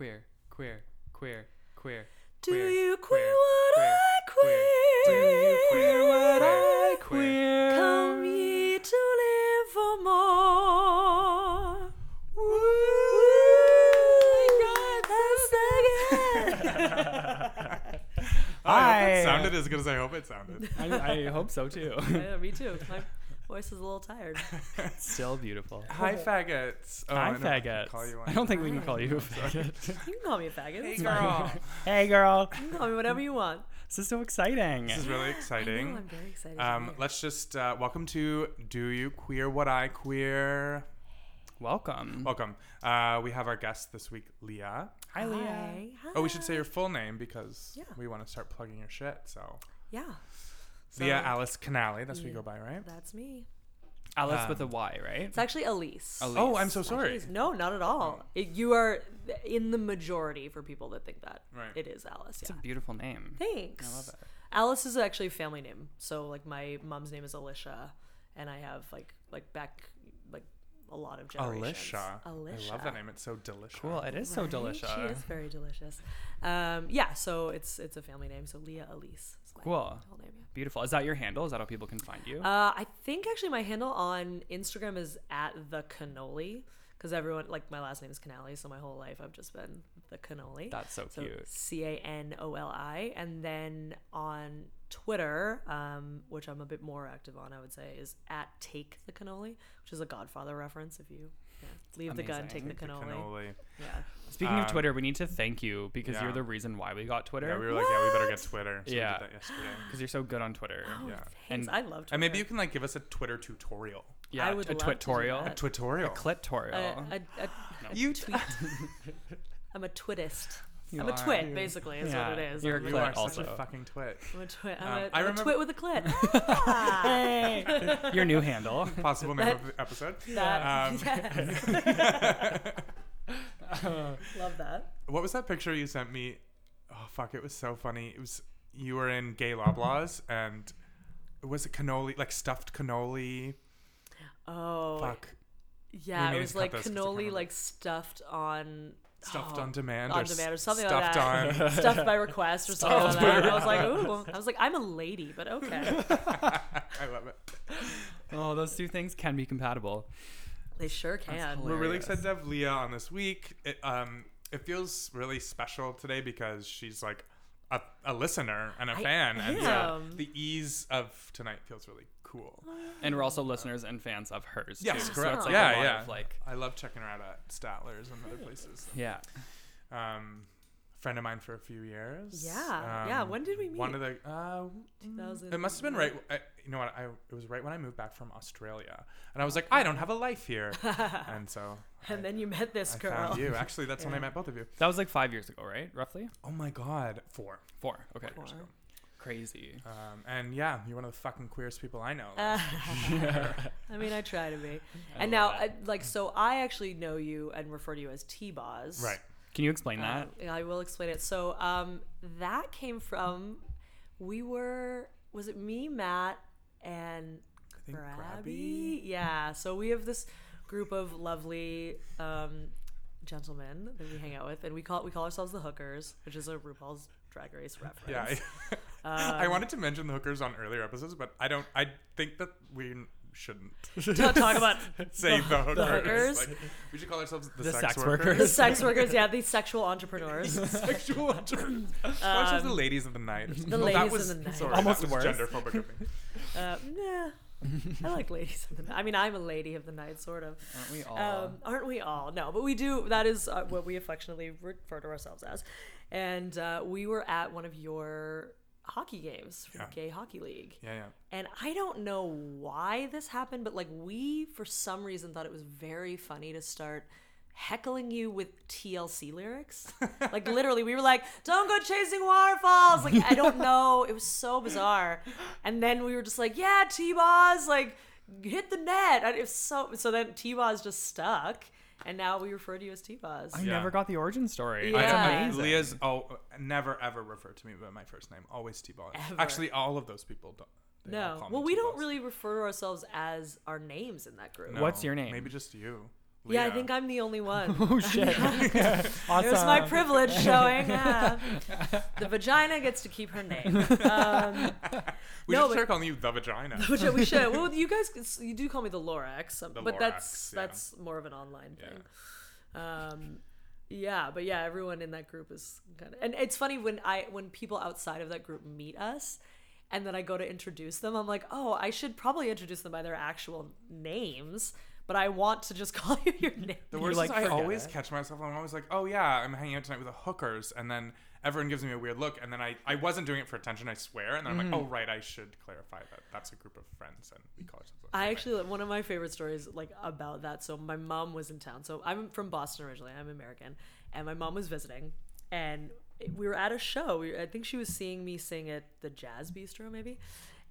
queer, queer, queer, queer. Do queer, you queer, queer what queer, I queer. Do you queer what I queer? Come ye to live for more. Oh, I hope Hi. it sounded as good as I hope it sounded. I, I hope so too. yeah, me too. My voice is a little tired. Still beautiful. Hi, faggots. Oh, Hi, I don't I faggots. Call you I don't think we can call you a faggot. You can call me a faggot. Hey, It's fine. girl. hey, girl. You can call me whatever you want. This is so exciting. this is really I know, exciting. I'm very excited. Um, let's just uh, welcome to Do You Queer What I Queer? Welcome. Welcome. Uh, we have our guest this week, Leah. Hi, Leah. Hi. Oh, we should say your full name because Yeah. we want to start plugging your shit. So, Yeah. Leah So, Alice Canale. That's what you go by, right? That's me. Alice with a Um, right? It's actually Elise. Elise. Oh, I'm so sorry. it's- No, not at all. It, you are in the majority for people that think that. Right. It is Alice. It's Yeah. a beautiful name. Thanks. I love it. Alice is actually a family name. So like my mom's name is Alicia, and I have like like back like a lot of generations. Alicia. Alicia. I love that name. It's so delicious. Cool. It is so Right? delicious. She is very delicious. Um, yeah. So it's it's a family name. So Leah Elise. Cool. whole name. Yeah. Beautiful. Is that your handle? Is that how people can find you? Uh, I think actually my handle on Instagram is at the cannoli because everyone like my last name is Canali, so my whole life I've just been the cannoli. That's so So cute. C A N O L I, and then on Twitter, um, which I'm a bit more active on, I would say, is at Take the Cannoli, which is a Godfather reference. If you yeah, leave the gun, take Amazing. the The cannoli. cannoli. Yeah, Speaking of um, Twitter, we need to thank you because yeah. you're the reason why we got Twitter. Yeah, we were like, yeah, we better get Twitter. So Yeah. we did that yesterday. Because you're so good on Twitter. oh, Yeah. thanks. And- I love Twitter. And maybe you can like give us a Twitter tutorial. Yeah, I would a love to do twittorial. Tutorial. A clitorial. a, a, a, a You tweet. I'm a twitist. You I'm a are. twit, basically, is Yeah, what it is. you're a a You clit are such a fucking twit. I'm a twit. I'm, Um, a, I I'm a twit with a clit. Ah. Hey, your new handle. Possible name of the episode. That, Um, yes. Love that. What was that picture you sent me? Oh fuck! It was so funny. It was you were in Gay Loblaws and it was it cannoli like stuffed cannoli? Oh, Fuck, yeah. We It need was cut like this 'cause I can't cannoli, remember. like stuffed on. Stuffed oh, on demand on or demand or something stuffed like that. on. stuffed by request or something like that. I was like, ooh. I was like, I'm a lady, but okay. I love it. Oh, those two things can be compatible. They sure can. We're really excited to have Leah on this week. It, um, it feels really special today because she's like a, a listener and a I fan, and so the ease of tonight feels really cool. And we're also listeners and fans of hers. Yes, too. correct. So it's like yeah, a lot yeah. Of like, I love checking her out at Statler's and other places. yeah. Um, friend of mine for a few years. Yeah, yeah. Um, When did we meet? One of the. Uh, 2000 it must have been right. I, you know what? I it was right when I moved back from Australia, and I was like, I don't have a life here, and so. I, And then you met this I girl. found you. Actually, that's when I met both of you. That was like five years ago, right? Roughly Oh my god, four. four. Okay. Four. Crazy. Um, and yeah, you're one of the fucking queerest people I know. Uh, I mean, I try to be. I and now, I, like, so I actually know you and refer to you as T-Boz. right. Can you explain that? Um, I will explain it. So um, that came from we were was it me, Matt, and I think Grabby? Yeah. So we have this group of lovely um, gentlemen that we hang out with, and we call we call ourselves the Hookers, which is a RuPaul's Drag Race reference. Yeah. I, I Um, wanted to mention the hookers on earlier episodes, but I don't. I think that we shouldn't To talk about say the, hookers. hookers? Like, we should call ourselves the, The sex, sex workers. workers. the sex workers, yeah, these sexual entrepreneurs. Sexual entrepreneurs. Call ourselves the ladies of the night. or something. Um, the Well, that ladies was, of the night. Sorry, Almost that was worse. genderphobic of me. Uh, nah. I like ladies of the night. I mean, I'm a lady of the night, sort of. Aren't we all? Um, aren't we all? No, but we do. That is uh, what we affectionately refer to ourselves as. And uh, we were at one of your hockey games for Yeah. Gay Hockey League. Yeah, yeah. And I don't know why this happened, but like we, for some reason, thought it was very funny to start heckling you with TLC lyrics. like literally, we were like, "Don't go chasing waterfalls." Like I don't know, it was so bizarre. And then we were just like, "Yeah, T-Boz, like hit the net." And it was so. So then T-Boz just stuck, and now we refer to you as T-Boz. I Yeah. never got the origin story. Yeah. That's I, I, amazing. Leah's oh, never ever refer to me by my first name. Always T-ball. Ever. Actually, all of those people don't. they all No, call me well, we don't T-balls. really refer to ourselves as our names in that group. No, What's your name? Maybe just you. Yeah, I think I'm the only one. Oh shit! awesome. It was my privilege showing. yeah. The vagina gets to keep her name. Um, we no, should but- start calling you the vagina. which we should. Well, you guys, you do call me the Lorax, The but that's yeah. that's more of an online Yeah. thing. Um, yeah, but yeah, everyone in that group is kind of, and it's funny when I when people outside of that group meet us. And then I go to introduce them. I'm like, oh, I should probably introduce them by their actual names, but I want to just call you your name. The worst like, is I always it. catch myself. I'm always like, oh yeah, I'm hanging out tonight with the hookers, and then everyone gives me a weird look, and then I I wasn't doing it for attention, I swear, and then I'm like, Mm-hmm. oh right, I should clarify that that's a group of friends, and we call ourselves. I actually one of my favorite stories like about that. So my mom was in town. So I'm from Boston originally. I'm American, and my mom was visiting, and we were at a show. We, I think she was seeing me sing at the Jazz Bistro, maybe.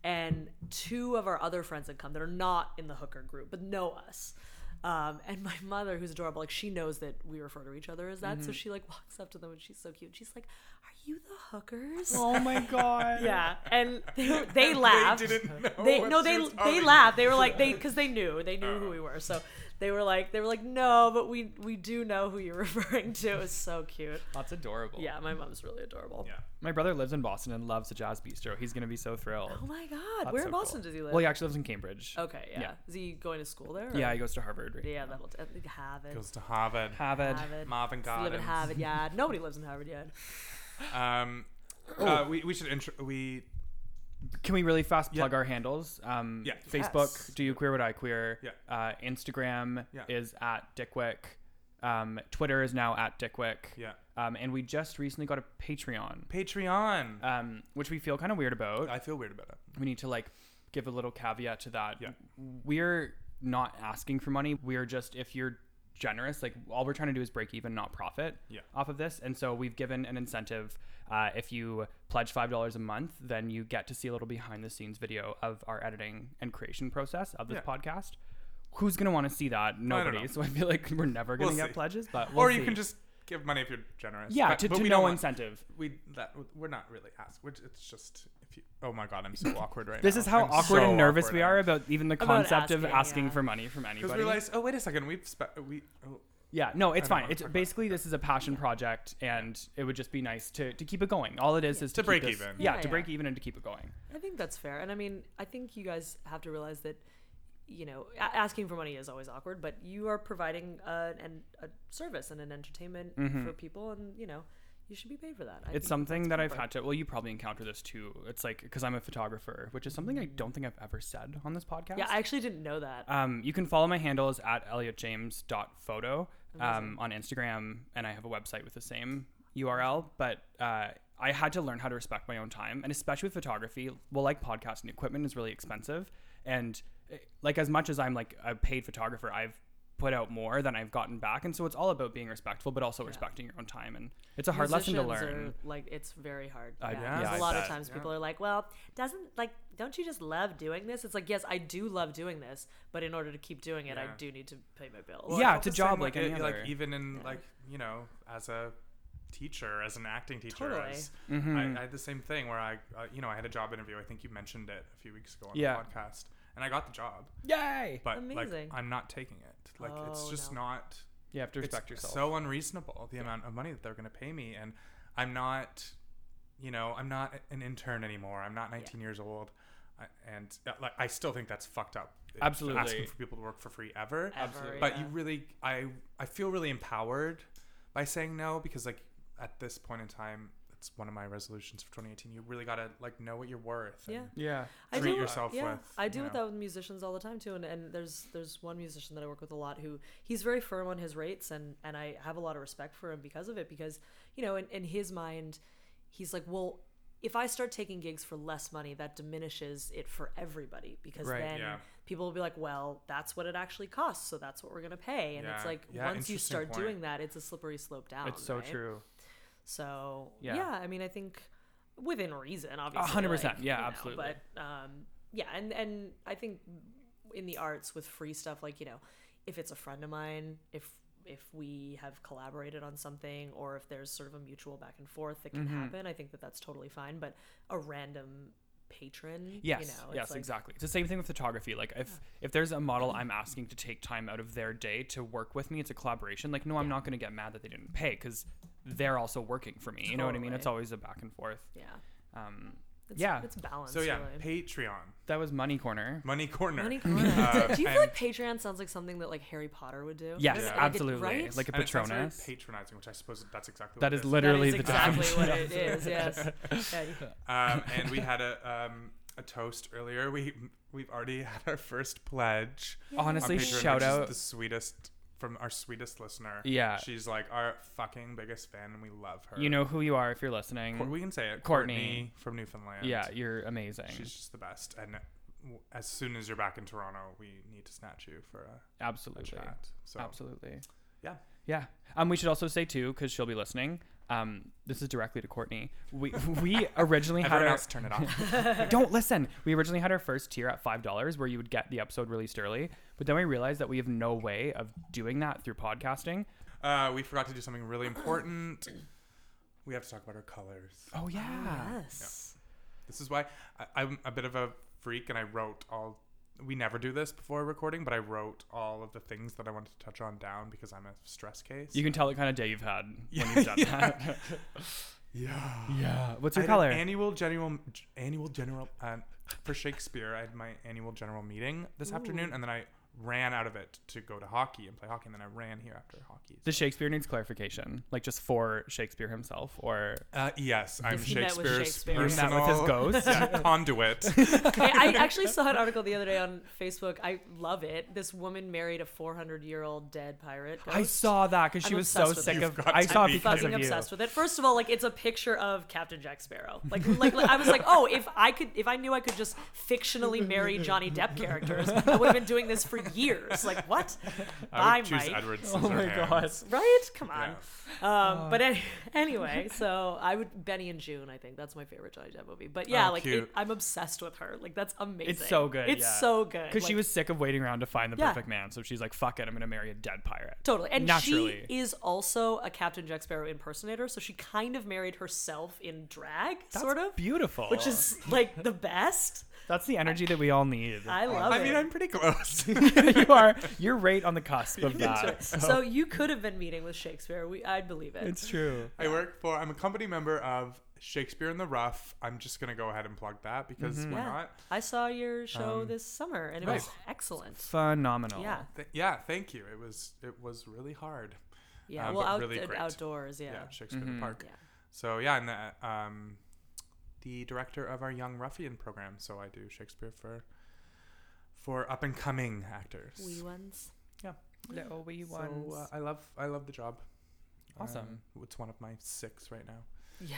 And two of our other friends had come that are not in the hooker group, but know us. Um, and my mother, who's adorable, like she knows that we refer to each other as that. So she like walks up to them and she's so cute. She's like, "Are you the hookers?" Oh my god. Yeah, and they, they laughed. they didn't know They what no, she they was they talking laughed. They were like they because they knew they knew who Oh. we were. So they were like they were like no, but we we do know who you're referring to. It was so cute. That's adorable. Yeah, my mom's really adorable. Yeah. My brother lives in Boston and loves the Jazz Bistro. He's gonna be so thrilled. Oh my god, That's where so in Boston cool. does he live? Well, he actually lives in Cambridge. Okay, yeah. Yeah. Is he going to school there? Yeah, he goes to Harvard. Right yeah, now. that'll t- Harvard. Goes to Harvard. Harvard. Harvard. Marvin Does he live in Harvard yard. Nobody lives in Harvard yard. Um, Oh. uh, we we should intro. We Can we really fast Yeah. plug our handles? Um, Yeah. Facebook, Yes. do you queer what I queer? Yeah. Uh, Instagram Yeah. is at Dickwick. Um, Twitter is now at Dickwick. yeah. Um, and we just recently got a Patreon, Patreon. um, which we feel kind of weird about. I feel weird about it. we need to like give a little caveat to that. Yeah. We're not asking for money. We're just if you're generous, like all we're trying to do is break even, not profit Yeah. off of this. And so we've given an incentive. Uh, if you pledge five dollars a month, then you get to see a little behind the scenes video of our editing and creation process of this Yeah. podcast. Who's gonna want to see that? Nobody. know. So I feel like we're never gonna We'll get see. pledges, but we'll or you see. can just give money if you're generous. yeah But- to, but to we no want- incentive. We that we're not really asked. Which it's just if you. Oh my god, I'm so awkward right This now. This is how I'm awkward so and nervous awkward we are about even the About concept of asking, asking yeah. for money from anybody. Because anybody. we realized, oh wait a second, we've spe- we oh, Yeah, no, it's fine. It's basically this is a passion project, and it would just be nice to, to keep it going. All it is is to, To break this- even. Yeah, Yeah, to yeah. break even and to keep it going. I think that's fair. And I mean, I think you guys have to realize that, you know, asking for money is always awkward, but you are providing a, an, a service and an entertainment mm-hmm. for people, and, you know, you should be paid for that. I It's something that I've had to. Well, you probably encounter this too. It's like because I'm a photographer, which is something I don't think I've ever said on this podcast. Yeah, I actually didn't know that. Um, you can follow my handles at elliottjames.photo um, on Instagram, and I have a website with the same URL. But uh, I had to learn how to respect my own time, and especially with photography. Well, like podcasting, equipment is really expensive, and eh, like as much as I'm like a paid photographer, I've put out more than I've gotten back, and so it's all about being respectful, but also respecting your own time, and it's a hard lesson to learn. Are, like it's very hard. I- yeah, yeah, Because I a lot bet. of times Yeah. people are like, "Well, doesn't like don't you just love doing this?" It's like, yes, I do love doing this, but in order to keep doing it, I do need to pay my bills. Well, Yeah, felt it's a job same like way, any uh, other. Like even in Yeah. like you know as a teacher, as an acting teacher, Totally. as, Mhm. I, I had the same thing where I uh, you know I had a job interview. I think you mentioned it a few weeks ago on Yeah. the podcast, and I got the job, Yay! but Amazing. like I'm not taking it. Like it's Oh, just no. not. You have to It's respect yourself. so unreasonable the amount of money that they're going to pay me, and I'm not. You know, I'm not an intern anymore. I'm not 19 years old. I, and uh, like I still think that's fucked up. Absolutely. asking for people to work for free ever. Ever, Absolutely. but yeah. you really i i feel really empowered by saying no because like at this point in time it's one of my resolutions for 2018 you really gotta like know what you're worth and Yeah. yeah. I treat do, uh, yourself yeah, with, I do you with know. that with musicians all the time too, and, and there's there's one musician that I work with a lot who he's very firm on his rates, and and I have a lot of respect for him because of it, because you know in, in his mind, he's like, well, if I start taking gigs for less money, that diminishes it for everybody, because Right, then yeah. people will be like, well, that's what it actually costs, so that's what we're gonna pay, and it's like yeah, once you start point. doing that, it's a slippery slope down. It's so right? true. So Yeah. yeah. I mean, I think within reason, obviously. hundred percent. Yeah, you know, absolutely. But um, yeah, and and I think in the arts with free stuff, like you know, if it's a friend of mine, if if we have collaborated on something, or if there's sort of a mutual back and forth that can Mm-hmm. happen, I think that that's totally fine. But a random patron. Yes, you know, yes, like, exactly. It's the same thing with photography. Like if if there's a model I'm asking to take time out of their day to work with me, it's a collaboration. Like no, I'm not going to get mad that they didn't pay because they're also working for me. You know what I mean? It's always a back and forth. Yeah. Um, It's, Yeah. It's balanced. So yeah, really. Patreon, that was money corner. Money Corner. Money corner. Uh, do you feel like Patreon sounds like something that like Harry Potter would do? Yes, Yeah. Like, it- absolutely. right? Like a And it sounds very Patronus. patronizing, which I suppose that's exactly That what is it literally that is the exactly definition. what it is. Yes. Yeah, you- um, and we had a um, a toast earlier. We we've already had our first pledge. Honestly, on Patreon, shout which is out. the sweetest from our sweetest listener. Yeah. she's like our fucking biggest fan, and we love her. You know who you are if you're listening. Cour- we can say it. Courtney. Courtney, from Newfoundland. yeah, you're amazing. she's just the best. And as soon as you're back in Toronto, we need to snatch you for a, a Absolutely. chat. So Absolutely. yeah, Yeah. Um, we should also say too, because she'll be listening. Um, this is directly to Courtney. We we originally had our else turn it off. don't listen. We originally had our first tier at five dollars, where you would get the episode released early. But then we realized that we have no way of doing that through podcasting. uh, we forgot to do something really important. We have to talk about our colors. Oh yeah. yes. This is why I, I'm a bit of a freak, and I wrote all. We never do this before recording, but I wrote all of the things that I wanted to touch on down because I'm a stress case. You can tell what kind of day you've had Yeah, when you've done yeah. that. yeah. yeah. What's your had color? an annual general annual general uh, for Shakespeare. I had my annual general meeting this afternoon, and then I ran out of it to go to hockey and play hockey, and then I ran here after hockey. the Shakespeare needs clarification, like just for Shakespeare himself, or Uh, yes, I'm If met with Shakespeare's Shakespeare. personal met with his ghost. yeah, conduit. I, I actually saw an article the other day on Facebook. I love it. This woman married a 400 year old dead pirate. I saw that because she I'm was so sick of. I saw it be. because fucking of you. obsessed with it. First of all, like it's a picture of Captain Jack Sparrow. Like, like, like I was like, oh, if I could, if I knew I could just fictionally marry Johnny Depp characters, I would have been doing this for years. Like, what? I Bye, would choose Mike. Edward Oh my Scissorhands. god. Right? Come on. Yeah. Um, but any, anyway, so I would Benny and Joon. I think that's my favorite Johnny Depp movie. But yeah, Oh, like it, cute. I'm obsessed with her. Like that's amazing. It's so good. It's yeah. so good. Because she Like, was sick of waiting around to find the Yeah. perfect man, so she's like, "Fuck it, I'm gonna marry a dead pirate." Totally. And Naturally. she is also a Captain Jack Sparrow impersonator, so she kind of married herself in drag, That's sort of. beautiful. Which is like the best. That's the energy that we all need. I love it. I it. mean, I'm pretty close. you are you're right on the cusp of Sure. that. So you could have been meeting with Shakespeare. We, I'd believe it. it's true. I work for. I'm a company member of Shakespeare in the Rough. I'm just gonna go ahead and plug that because Mm-hmm. why yeah. not? I saw your show Um, this summer, and it right. was excellent. Phenomenal. Yeah. Th- yeah, thank you. It was it was really hard. Yeah. Um, well, but out, really uh, great. outdoors. Yeah. Yeah, Shakespeare in Mhm. the Park. Yeah. So yeah, and the um, the director of our Young Ruffian program. So I do Shakespeare for for up and coming actors. Wee ones. Yeah. Little wee so ones. uh, I love I love the job. Awesome. Um, it's one of my six right now. Yeah.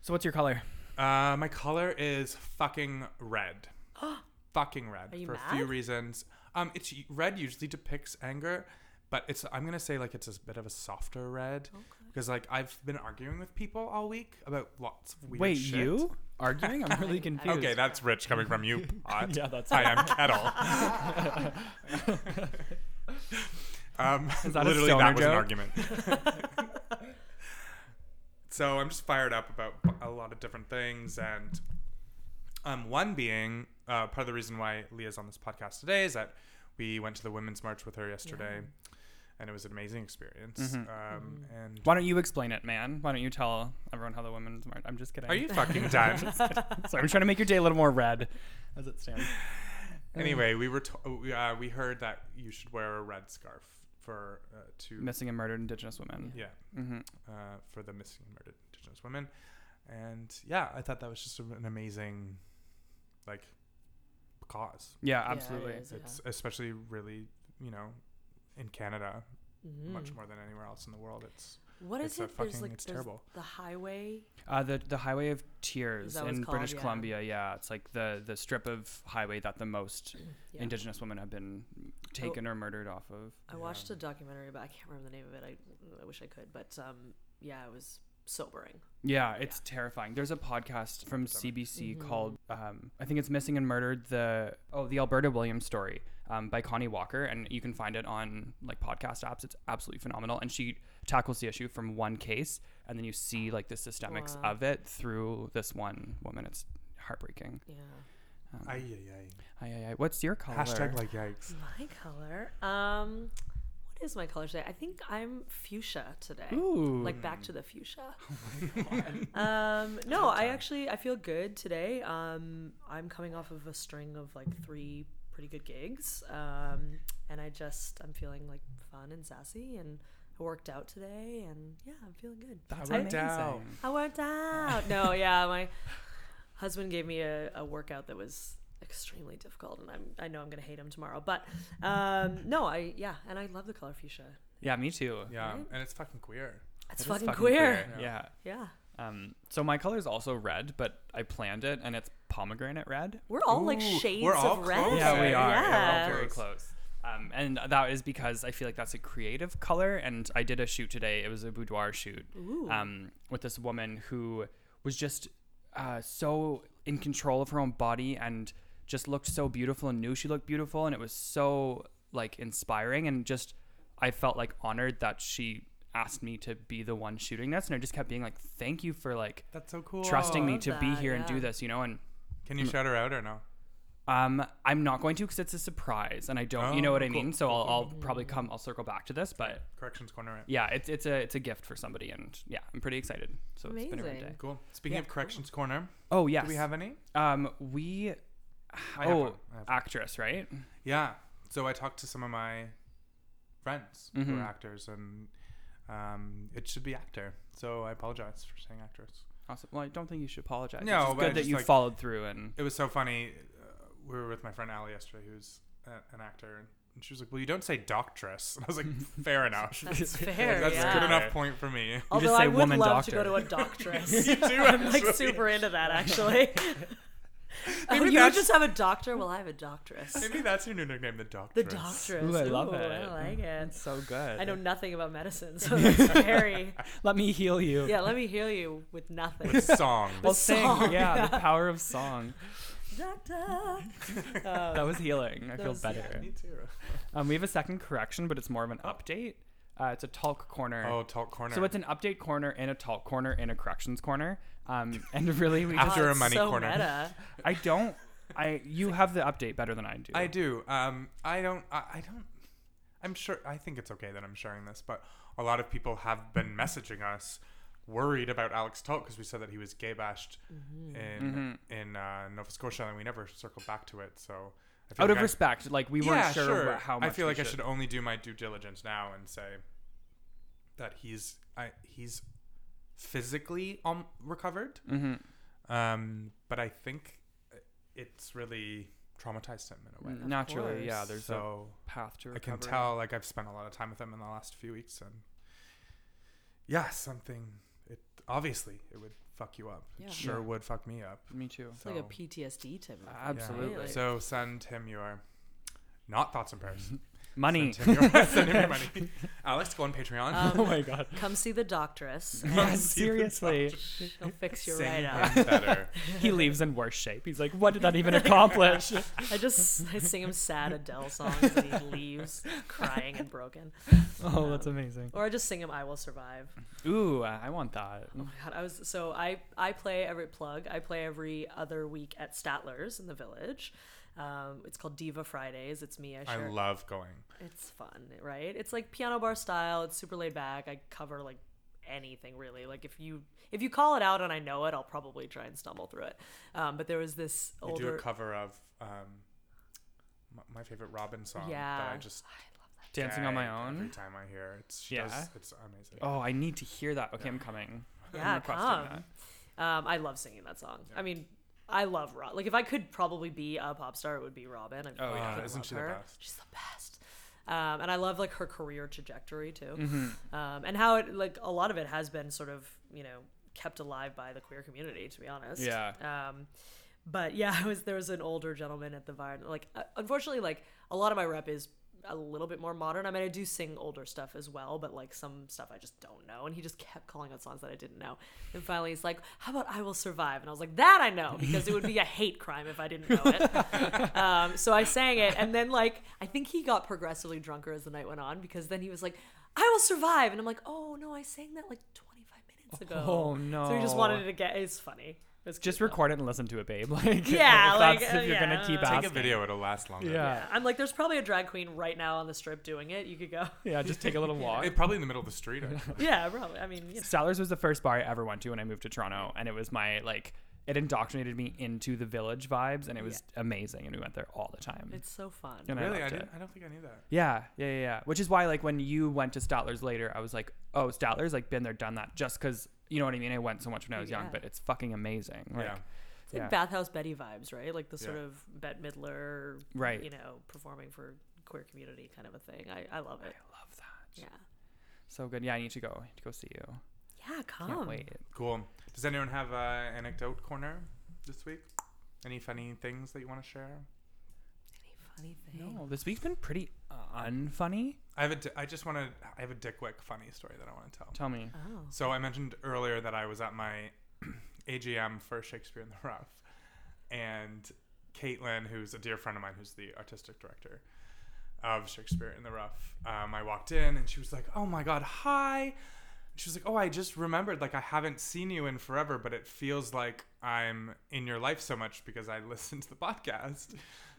so what's your color? Uh, my color is fucking red. fucking red Are you for a few reasons. Um, it's red usually depicts anger, but it's I'm gonna say like it's a bit of a softer red because like I've been arguing with people all week about lots of weird Wait, shit. you arguing? I'm really confused. Okay, that's rich coming from you, pot. yeah, that's I'm Kettle. um, Is that literally, stoner that was an argument. so I'm just fired up about a lot of different things, and um, one being uh, part of the reason why Leah's on this podcast today is that we went to the Women's March with her yesterday, and it was an amazing experience. Mhm. Um, Mm-hmm. And Why don't you explain it, man? Why don't you tell everyone how the women's march? I'm just kidding. are you fucking done? Sorry, I'm trying to make your day a little more red, as it stands. anyway, we were to- we, uh, we heard that you should wear a red scarf for uh, to Missing and murdered Indigenous women. yeah hmm uh, for the missing and murdered Indigenous women, and yeah, I thought that was just an amazing, like, cause. Yeah, Yeah, it absolutely. Yeah. It's especially really, you know, in Canada, Mhm. much more than anywhere else in the world. It's What is it's a it? There's fucking- like it's there's terrible. the highway. Uh, the the Highway of Tears that what it's in? British Yeah. Columbia. Yeah, it's like the the strip of highway that the most Yeah. Indigenous women have been taken or murdered off of. I watched a documentary but I can't remember the name of it. I, I wish I could, but um, yeah, it was sobering. Yeah, it's terrifying. There's a podcast from CBC Mm-hmm. called um, I think it's Missing and Murdered the oh the Alberta Williams story um, by Connie Walker and you can find it on like podcast apps. It's absolutely phenomenal and she tackles the issue from one case and then you see like the systemics Wow. of it through this one woman. It's heartbreaking. Yeah. Um, Ay, ay, aye, aye, aye. What's your color? Hashtag like yikes. My color. Um, what is my color today? I think I'm fuchsia today. Ooh. Like back to the fuchsia. um, no, I actually I feel good today. Um, I'm coming off of a string of like three pretty good gigs. Um, and I just I'm feeling like fun and sassy and I worked out today and yeah, I'm feeling good. That's I worked amazing. out. I worked out. no, yeah, my husband gave me a, a workout that was extremely difficult, and I'm I know I'm gonna hate him tomorrow. But um, no, I yeah, and I love the color fuchsia. Yeah, me too. Yeah, Right? and it's fucking queer. It's It is fucking, queer. Yeah. Yeah, Um, so my color is also red, but I planned it, and it's pomegranate red. we're all like shades we're all of red. close, Yeah, we are. Yeah. We're all very close. Um, and that is because I feel like that's a creative color. And I did a shoot today. It was a boudoir shoot Ooh. um, with this woman who was just uh, so in control of her own body and just looked so beautiful and knew she looked beautiful. And it was so like inspiring and just I felt like honored that she asked me to be the one shooting this. And I just kept being like, thank you for like That's so cool. trusting me love to be that, here and do this, you know? And Can you shout her out or no? um, I'm not going to because it's a surprise, and I don't, you know Oh, what I mean. So cool, I'll, cool, I'll probably come. I'll circle back to this, but Corrections corner. Right? yeah, it's it's a it's a gift for somebody, and yeah, I'm pretty excited. So it's been a great Amazing. day. Cool. Speaking Yeah, of corrections corner, Oh yes, do we have any? um we I have oh one. I have one. actress right? Yeah. So I talked to some of my friends who Mhm. are actors, and um, it should be actor. So I apologize for saying actress. Awesome. Well, I don't think you should apologize. No, it's just but good that just you like- followed through and It was so funny. Uh, we were with my friend Ali yesterday, who's a, an actor, and she was like, "Well, you don't say doctress." And I was like, "Fair enough. That's fair. That's yeah. good enough point for me." Although just say I would woman love to doctor. go to a doctress. You do, I'm like actually. super into that actually. Oh, you would that's- just have a doctor? Well, I have a doctress. Maybe that's your new nickname, the doctor. The doctress. doctress. Ooh, I love Ooh, it. I like it. so good. I know nothing about medicine, so that's very. Let me heal you. Yeah, let me heal you with nothing. With song. Well, sing. song, Yeah, the power of song. Doctor. That was healing. I feel was- better. Me too. Um, we have a second correction, but it's more of an update. Uh, it's a talk corner. Oh, talk corner. So it's an update corner and a talk corner and a corrections corner. Um, and really, we After just, a money so corner. Meta. I don't. I you have the update better than I do. I do. Um, I don't. I, I don't. I'm sure. I think it's okay that I'm sharing this, but a lot of people have been messaging us, worried about Alex Talk because we said that he was gay bashed in in uh, Nova Scotia, and we never circled back to it. So Out like of I- respect, like we weren't yeah, sure, sure. what- how much. I feel we like I should only do my due diligence now and say that he's I, he's physically um, recovered, hmm um, but I think it's really traumatized him in a way. Of Naturally, yeah. There's so a path to I can tell, like I've spent a lot of time with him in the last few weeks, and yeah, something. It obviously it would fuck you up. Yeah. It sure Yeah. would fuck me up. Me too. It's like a PTSD type of thing. Absolutely. Really? So send him your not thoughts and prayers. Money. Send him your, send him your money. Alex, go on Patreon. Um, oh my god. Come see the doctress. Come Yeah, the seriously. She'll fix you Sing right him up. better. he leaves in worse shape. He's like, what did that even accomplish? I just I sing him sad Adele songs and he leaves crying and broken. oh, that's amazing. Or I just sing him I Will Survive. Ooh, I want that. Oh my god, I was so I I play every plug. I play every other week at Statler's in the village. Um, it's called Diva Fridays. It's me. I I love going. it's fun, right? It's like piano bar style. It's super laid back. I cover like anything really. Like if you if you call it out and I know it, I'll probably try and stumble through it. Um, but there was this You do older. a cover of um, my favorite Robyn song yeah. that I just Dancing on my own. every time I hear it. It's Yeah. just, it's amazing. Oh, I need to hear that. Okay, I'm coming. I'm Yeah, requesting come. Um, I love singing that song. I mean, I love Rob. Like, if I could probably be a pop star, it would be Robyn. I Oh, yeah. Isn't she the best? She's the best. Um, and I love like her career trajectory too, Mm-hmm. um, and how it like a lot of it has been sort of you know kept alive by the queer community. To be honest, Yeah. Um, but yeah, I was there was an older gentleman at the Vine. Like, uh, unfortunately, like a lot of my rep is a little bit more modern. I mean, I do sing older stuff as well, but like some stuff I just don't know. And he just kept calling out songs that I didn't know. And finally, he's like, "How about I Will Survive?" And I was like, "That I know because it would be a hate crime if I didn't know it." um, so I sang it, and then like I think he got progressively drunker as the night went on because then he was like, "I Will Survive," and I'm like, "Oh no, I sang that like 25 minutes ago." Oh no. So he just wanted to get. It's funny. It's Just cute, though. record it and listen to it, babe. Like, Yeah, if, like, that's, uh, if you're gonna keep Take Take asking. a video; it'll last longer. Yeah. Yeah, I'm like, there's probably a drag queen right now on the strip doing it. You could go. Yeah, just take a little walk. It, probably in the middle of the street. actually. yeah, probably. I mean, you know. Statler's was the first bar I ever went to when I moved to Toronto, and it was my like it indoctrinated me into the village vibes, and it was amazing, and we went there all the time. it's so fun. And I really, I loved didn't. it. I don't think I knew that. Yeah, yeah, yeah, yeah. Which is why, like, when you went to Statler's later, I was like, oh, Statler's, like, been there, done that, just because, you know what I mean? I went so much when I was young, Yeah. but it's fucking amazing. Like, yeah. It's like yeah. Bathhouse Betty vibes, right? Like the sort Yeah. of Bette Midler, Right. You know, performing for queer community kind of a thing. I, I love it. I love that. Yeah. So good. Yeah, I need to go. I need to go see you. Yeah, come. Can't wait. Cool. Does anyone have a anecdote corner this week? Any funny things that you want to share? Any funny thing? No, this week's been pretty unfunny. I have a. Di- I just want to. I have a Dick Wick funny story that I want to tell. Tell me. Oh. So I mentioned earlier that I was at my AGM for Shakespeare in the Rough, and Caitlin, who's a dear friend of mine, who's the artistic director of Shakespeare in the Rough, um, I walked in and she was like, "Oh my God, hi." She was like, "Oh, I just remembered. Like I haven't seen you in forever, but it feels like I'm in your life so much because I listen to the podcast."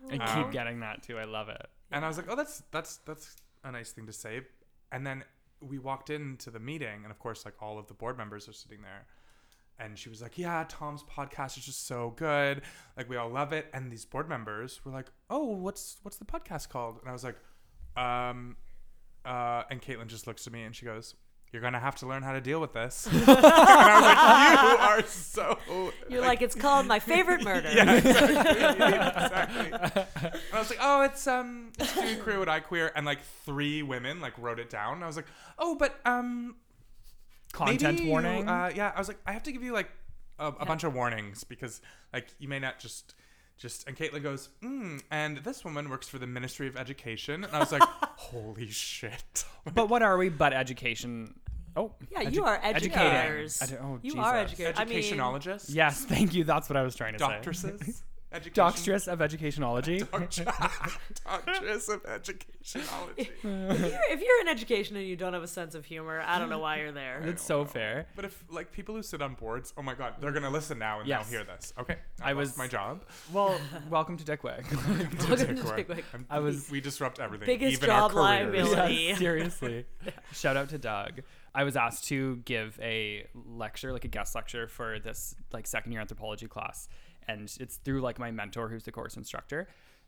I Aw. keep getting that too. I love it. And I was like, "Oh, that's that's that's a nice thing to say." And then we walked into the meeting, and of course, like all of the board members are sitting there. And she was like, "Yeah, Tom's podcast is just so good. Like we all love it." And these board members were like, "Oh, what's what's the podcast called?" And I was like, "Um," uh, and Caitlin just looks at me and she goes, "You're gonna have to learn how to deal with this." and I was like, "You are so." You're like, it's called My Favorite Murder. Yeah, exactly. exactly. And I was like, oh, it's um, it's do queer what I queer, and like three women like wrote it down. And I was like, oh, but um, Content maybe you, warning. uh, yeah, I was like, I have to give you like a, a bunch of warnings because like you may not just. Just and Caitlin goes, mm, and this woman works for the Ministry of Education, and I was like, "Holy shit!" but what are we but education? Oh, Yeah, edu- you are educating. educators. Edu- oh, you are Jesus. educators. I mean, Educationologist, Yes, thank you. That's what I was trying to say. doctresses, education, Doctress of educationology. doctress of educationology. if, you're, if you're in education and you don't have a sense of humor, I don't know why you're there. It's so fair. But if like people who sit on boards, oh my god, they're gonna listen now and Yes. they'll hear this. Okay, I, I was was- my job. Well, welcome to Dickwick. Welcome to Dick Wick. I'm- I was- we disrupt everything. Biggest even job our careers. liability. Yes, seriously. Shout out to Doug. I was asked to give a lecture, like a guest lecture for this like second year anthropology class. And it's through like my mentor who's the course instructor.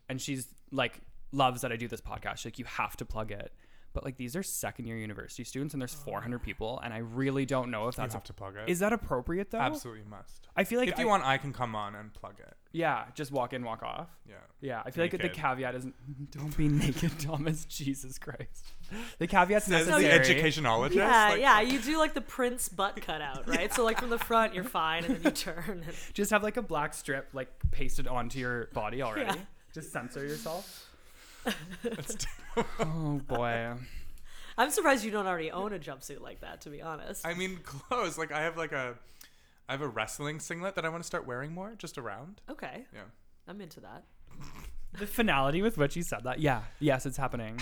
And she's like loves that I do this podcast. She's like, you have to plug it. But like these are second year university students and there's 400 ah. people and I really don't know if that's You that's have to plug it. is that appropriate though? Absolutely must. I feel like if you I- want, I can come on and plug it. Yeah, just walk in, walk off. Yeah. Yeah, I feel like the caveat isn't don't be naked, Thomas. Jesus Christ. The caveat's Says the educationologist. Yeah, like, yeah. You do like the Prince butt cutout, right? So like from the front, you're fine, and then you turn. And, Just have like a black strip like pasted onto your body already. Yeah. Just censor yourself. That's Oh boy. I'm surprised you don't already own a jumpsuit like that. To be honest. I mean, clothes. Like I have like a, I have a wrestling singlet that I want to start wearing more, just around. okay, Yeah. I'm into that. The finality with which you said that. Yeah. Yes, it's happening.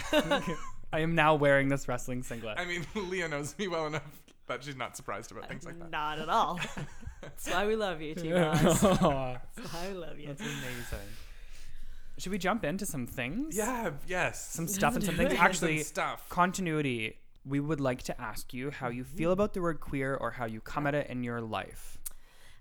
I am now wearing this wrestling singlet. I mean, Leah knows me well enough that she's not surprised about things like that. Not at all. That's why we love you, T. That's Boz. That's why we love you. It's amazing. Should we jump into some things? Yeah. Yes. Some stuff and some things. Actually, Some stuff. continuity. We would like to ask you how you feel about the word queer or how you come at it in your life.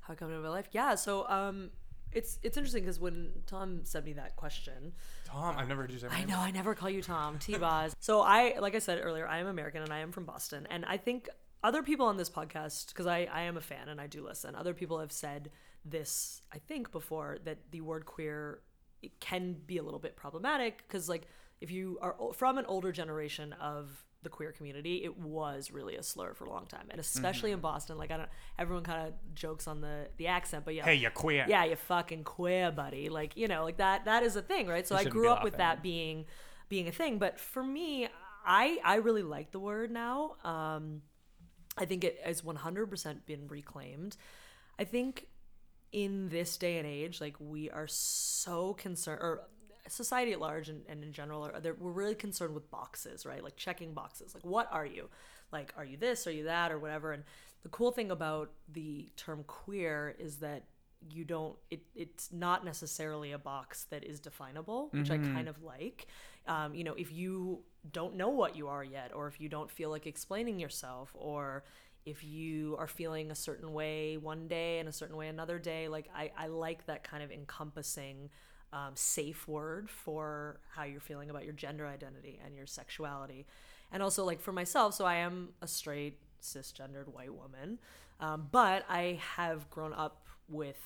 How I come into my life? Yeah. So um, it's it's interesting because when Tom sent me that question, Tom, I've never heard you say my I name. know I never call you Tom, T Boz. so I, like I said earlier, I am American and I am from Boston, and I think other people on this podcast, because I I am a fan and I do listen. Other people have said this, I think, before that the word queer it can be a little bit problematic because like if you are from an older generation of the queer community, it was really a slur for a long time, and especially in Boston. Like I don't, everyone kind of jokes on the the accent, but yeah, Hey, you're queer. yeah, you fucking queer, buddy. Like, you know, like that that is a thing, right? So I grew up with that being being a thing. But for me, I I really like the word now. Um I think it has 100% been reclaimed. I think in this day and age, like we are so concerned, or society at large and, and in general, are we're really concerned with boxes, right? Like checking boxes. Like, what are you? Like, are you this? Are you that? Or whatever. And the cool thing about the term queer is that you don't it, it's not necessarily a box that is definable which i kind of like um, you know if you don't know what you are yet or if you don't feel like explaining yourself or if you are feeling a certain way one day and a certain way another day like i, I like that kind of encompassing um, safe word for how you're feeling about your gender identity and your sexuality. And also like for myself so i am a straight cisgendered white woman um, but i have grown up with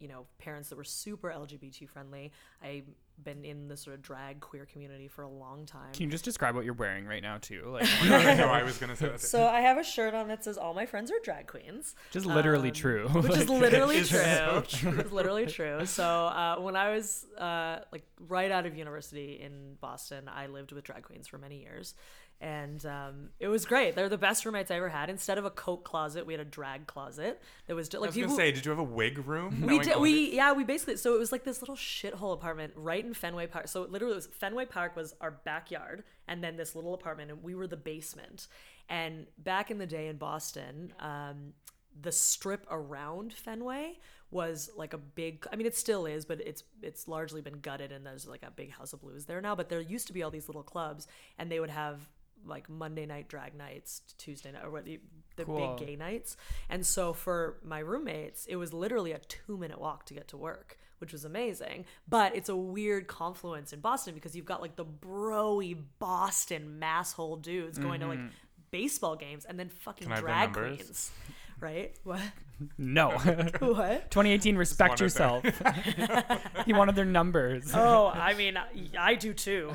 you know parents that were super lgbt friendly. I've been in the sort of drag queer community for a long time Can you just describe what you're wearing right now too? Like no, I was gonna say that. so i have a shirt on that says all my friends are drag queens just literally Um, true. which is Like, literally It's true. so true. It's literally true. So uh, when I was uh, like right out of university in Boston, I lived with drag queens for many years, and um, it was great. They're the best roommates I ever had. Instead of a coat closet, we had a drag closet that was just I like was people. gonna say, did you have a wig room? we did. We yeah. We basically so it was like this little shithole apartment right in Fenway Park. So it literally was Fenway Park was our backyard, and then this little apartment, and we were the basement. And back in the day in Boston, um, the strip around Fenway was like a big. I mean, it still is, but it's it's largely been gutted, and there's like a big House of Blues there now. But there used to be all these little clubs, and they would have like Monday night drag nights, Tuesday night, or what the, the Cool. big gay nights. And so for my roommates, it was literally a two minute walk to get to work, which was amazing. But it's a weird confluence in Boston because you've got like the broy Boston masshole dudes going to like mm-hmm. baseball games and then fucking Can I have their drag queens. Right? What? no. what? 2018, respect yourself. he wanted their numbers. Oh, I mean, I- I do too.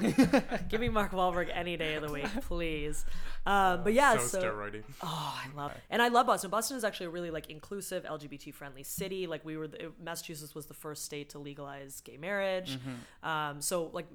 Give me Mark Wahlberg any day of the week, please. Um, but yeah, so, so steroidy. Oh, I love and I love Boston. Boston is actually a really like inclusive, LGBT friendly city. Like we were, the, Massachusetts was the first state to legalize gay marriage. Um, so like,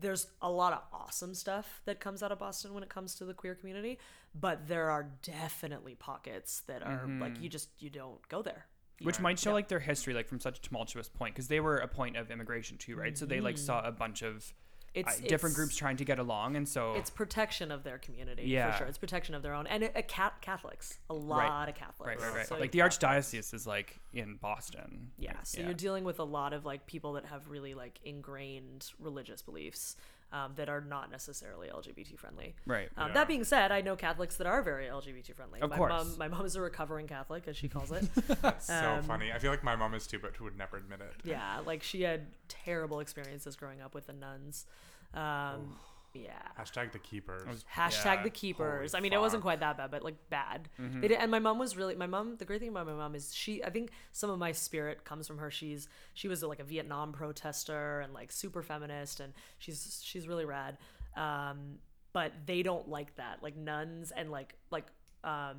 there's a lot of awesome stuff that comes out of Boston when it comes to the queer community, but there are definitely pockets that are like mm-hmm. you just you don't go there. which might show like their history like from such a tumultuous point because they were a point of immigration too right? So they like saw mm. a bunch of It's uh, different it's- groups trying to get along and so It's protection of their community Yeah. for sure. It's protection of their own and a cat Catholics, a lot of Catholics. right right right. So like the archdiocese is like in boston. Yeah, Like, so you're dealing with a lot of like people that have really like ingrained religious beliefs um, that are not necessarily LGBT friendly. Right. Um, Yeah. That being said, I know Catholics that are very LGBT friendly. Of my course. mom, my mom is a recovering Catholic, as she calls it. That's so Um, funny. I feel like my mom is too, but who would never admit it. yeah, like she had terrible experiences growing up with the nuns. Um, yeah. Hashtag the keepers. Hashtag Yeah. the keepers. Holy I mean, it wasn't quite that bad, but like bad. Mm-hmm. They did, and my mom was really my mom. The great thing about my mom is she. I think some of my spirit comes from her. She's she was like a Vietnam protester and like super feminist, and she's she's really rad. Um, but they don't like that, like nuns and like like um,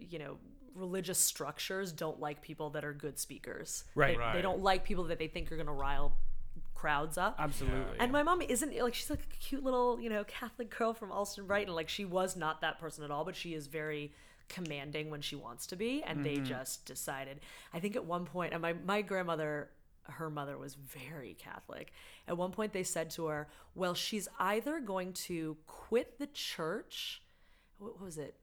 you know religious structures don't like people that are good speakers. Right. They, Right. they don't like people that they think are gonna rile crowds up. absolutely And my mom isn't like she's like a cute little, you know, Catholic girl from Allston Brighton. Like she was not that person at all, but she is very commanding when she wants to be. And they mm-hmm. just decided. I think at one point, and my my grandmother, her mother was very Catholic. At one point, they said to her, "Well, she's either going to quit the church. What was it?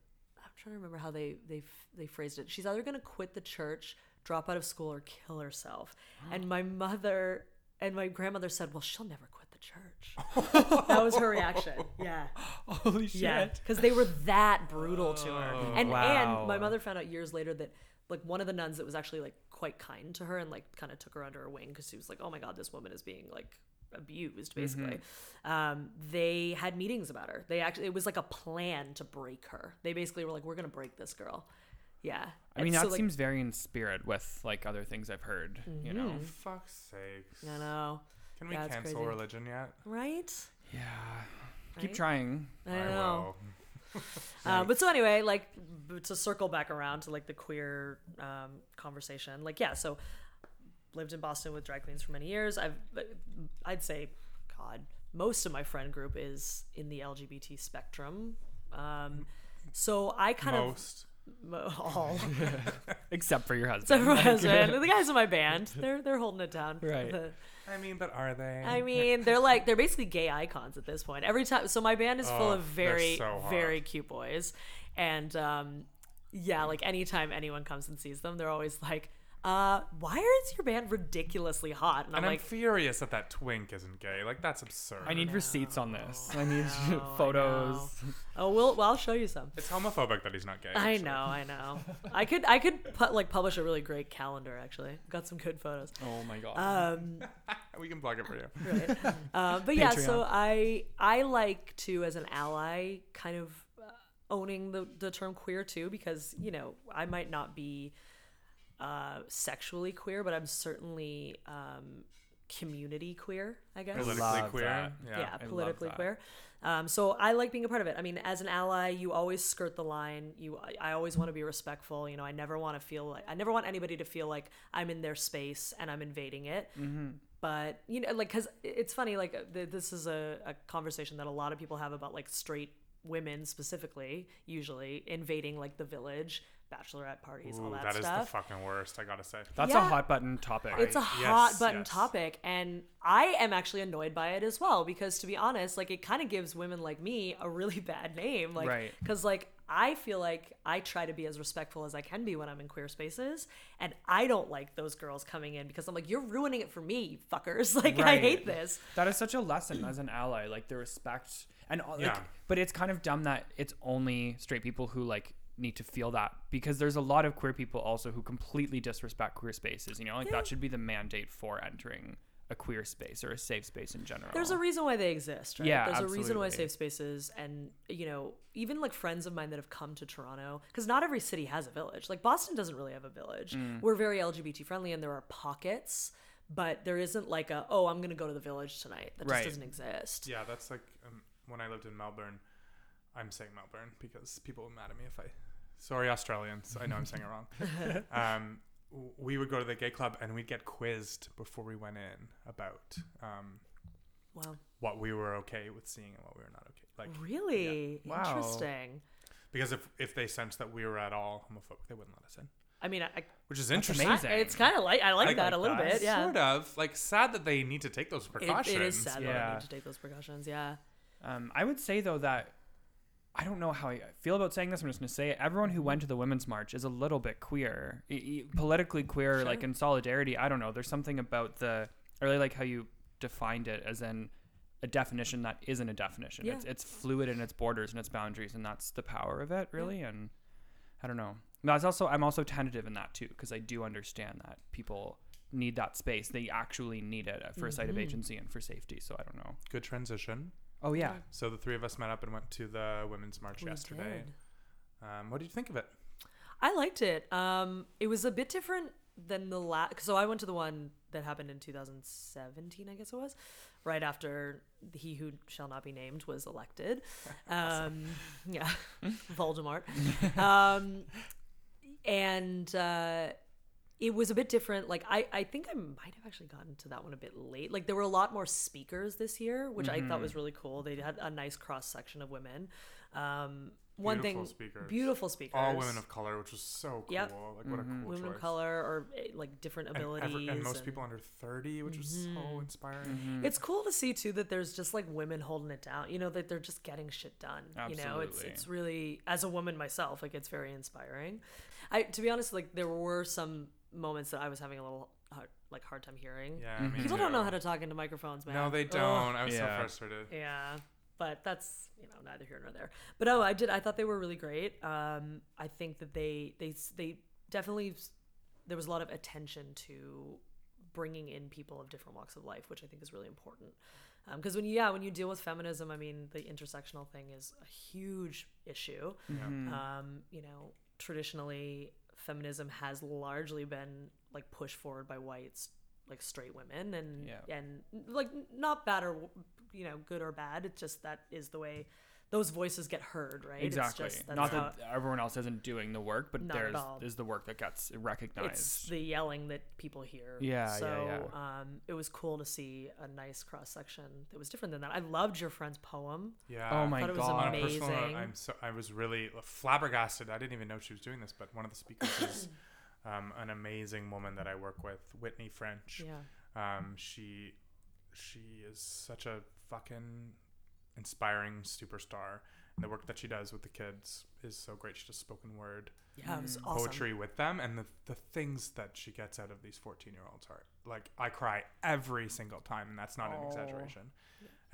I'm trying to remember how they they they phrased it. She's either going to quit the church, drop out of school, or kill herself. And my mother and my grandmother said, "Well, she'll never quit the church." that was her reaction. Yeah, holy shit yeah, because they were that brutal to her. And wow. and my mother found out years later that like one of the nuns that was actually like quite kind to her and like kind of took her under her wing because she was like, "Oh my god, this woman is being like." abused basically um, they had meetings about her they actually it was like a plan to break her they basically were like we're gonna break this girl yeah i mean And that so, like, seems very in spirit with like other things i've heard you know Mm-hmm. Fuck's sakes. i know Can we Yeah, cancel crazy. religion yet? right yeah keep trying i know will. Uh, but so anyway, like to circle back around to like the queer um, conversation, like yeah, so lived in Boston with drag queens for many years. I've I'd say, God, most of my friend group is in the LGBT spectrum. Um, so I kind Most. of mo- all except for your husband except for my husband, the guys in my band, they're they're holding it down. Right. The- I mean, but are they? I mean, they're like they're basically gay icons at this point. Every time, so my band is full Oh, of very, so very cute boys, and um, yeah, like anytime anyone comes and sees them, they're always like, uh, why is your band ridiculously hot? And I'm And I'm like, furious that that twink isn't gay. Like that's absurd. I need receipts on this. I need know, I photos. oh, we'll, well, I'll show you some. it's homophobic that he's not gay. I actually. know, I know. I could, I could put, like publish a really great calendar. Actually, got some good photos. Oh my god. Um, We can plug it for you. right. Uh, but yeah, so I I like to as an ally kind of uh, owning the the term queer too because you know I might not be uh, sexually queer, but I'm certainly um, community queer. I guess. Politically love queer. that. Yeah. yeah, love politically that. queer. Um, so I like being a part of it. I mean, as an ally, you always skirt the line. You, I, I always want to be respectful. You know, I never want to feel like I never want anybody to feel like I'm in their space and I'm invading it. Mm-hmm. But you know, like, cause it's funny. Like, uh, th- this is a, a conversation that a lot of people have about like straight women specifically, usually invading like the village, bachelorette parties, all Ooh, that, that is the fucking worst. I gotta say. That's yeah. a hot button topic. It's a hot Yes, button yes. topic, and I am actually annoyed by it as well because, to be honest, like it kind of gives women like me a really bad name, like Right. because like I feel like I try to be as respectful as I can be when I'm in queer spaces, and I don't like those girls coming in because I'm like, you're ruining it for me, fuckers. Like I hate this. That is such a lesson as an ally, like the respect and all, like, Yeah. but it's kind of dumb that it's only straight people who like need to feel that because there's a lot of queer people also who completely disrespect queer spaces. You know, like Yeah. that should be the mandate for entering a queer space or a safe space in general. There's a reason why they exist, right? Yeah, There's a reason why safe spaces and you know, even like friends of mine that have come to Toronto because not every city has a village. Like Boston doesn't really have a village. Mm. We're very LGBT friendly and there are pockets, but there isn't like a oh, I'm going to go to the village tonight. That just doesn't exist. Yeah, that's like um, when I lived in Melbourne. I'm saying Melbourne because people are mad at me if I. Sorry, Australians. I know I'm saying it wrong. Um, we would go to the gay club and we'd get quizzed before we went in about um, Wow. what we were okay with seeing and what we were not okay. Like Really? Wow. Interesting. because if if they sensed that we were at all homophobic, they wouldn't let us in. I mean, I, I, Which is interesting. amazing. it's kind of like I like I that like a little that. bit. Yeah. Sort of like sad that they need to take those It, precautions. it is sad that they need to take those precautions. Yeah. Um, I would say though that I don't know how I feel about saying this. I'm just gonna say it. Everyone who went to the Women's March is a little bit queer, E- e- politically queer, Sure. like in solidarity. I don't know. There's something about the. I really like how you defined it as in a definition that isn't a definition. Yeah. It's it's fluid in its borders and its boundaries, and that's the power of it, really. And I don't know. That's also I'm also tentative in that too because I do understand that people need that space. They actually need it for a site of Mhm. agency and for safety. So I don't know. Good transition. Oh yeah. So the three of us met up and went to the women's march We yesterday. did. Um, what did you think of it? I liked it. Um, it was a bit different than the last. So I went to the one that happened in 2017, I guess it was, right after he who shall not be named was elected. Um, yeah, Voldemort. um, and uh, it was a bit different. Like I, I think I might have actually gotten to that one a bit late. Like there were a lot more speakers this year, which I thought was really cool. They had a nice cross section of women. Um, one Beautiful thing, speakers. beautiful speakers, All women of color, which was so cool. Yep. Like what a cool women choice. of color or eh, like different And, abilities. ever- and most and- people under 30, which was so inspiring. Mm-hmm. It's cool to see too that there's just like women holding it down. You know that they're just getting shit done. You know, it's it's really as a woman myself, like it's very inspiring. I to be honest, like there were some moments that I was having a little hard, like hard time hearing. Yeah, Mhm. me People don't know how to talk into microphones, man. No, they don't. I was Yeah. so frustrated. Yeah, but that's you know neither here nor there. But oh, I did. I thought they were really great. Um, I think that they they they definitely there was a lot of attention to bringing in people of different walks of life, which I think is really important. Because when you yeah when you deal with feminism, I mean the intersectional thing is a huge issue. Mm-hmm. Um, you know, traditionally feminism has largely been like pushed forward by whites like straight women and Yeah. and like not bad or you know good or bad it's just that is the way those voices get heard right Exactly. it's just that's Not how that everyone else isn't doing the work, but there's is the work that gets recognized. it's the yelling that people hear Yeah, yeah, so um it was cool to see a nice cross section that was different than that i loved your friend's poem Yeah. oh my thought it was god. On a personal note, amazing. I'm so I was really flabbergasted. I didn't even know she was doing this, but one of the speakers is um, an amazing woman that I work with, Whitney French. yeah Um, she she is such a fucking inspiring superstar, And the work that she does with the kids is so great. She does spoken word Yeah, it was awesome. poetry with them, and the the things that she gets out of these fourteen year olds are like I cry every single time, and that's not an Oh. exaggeration.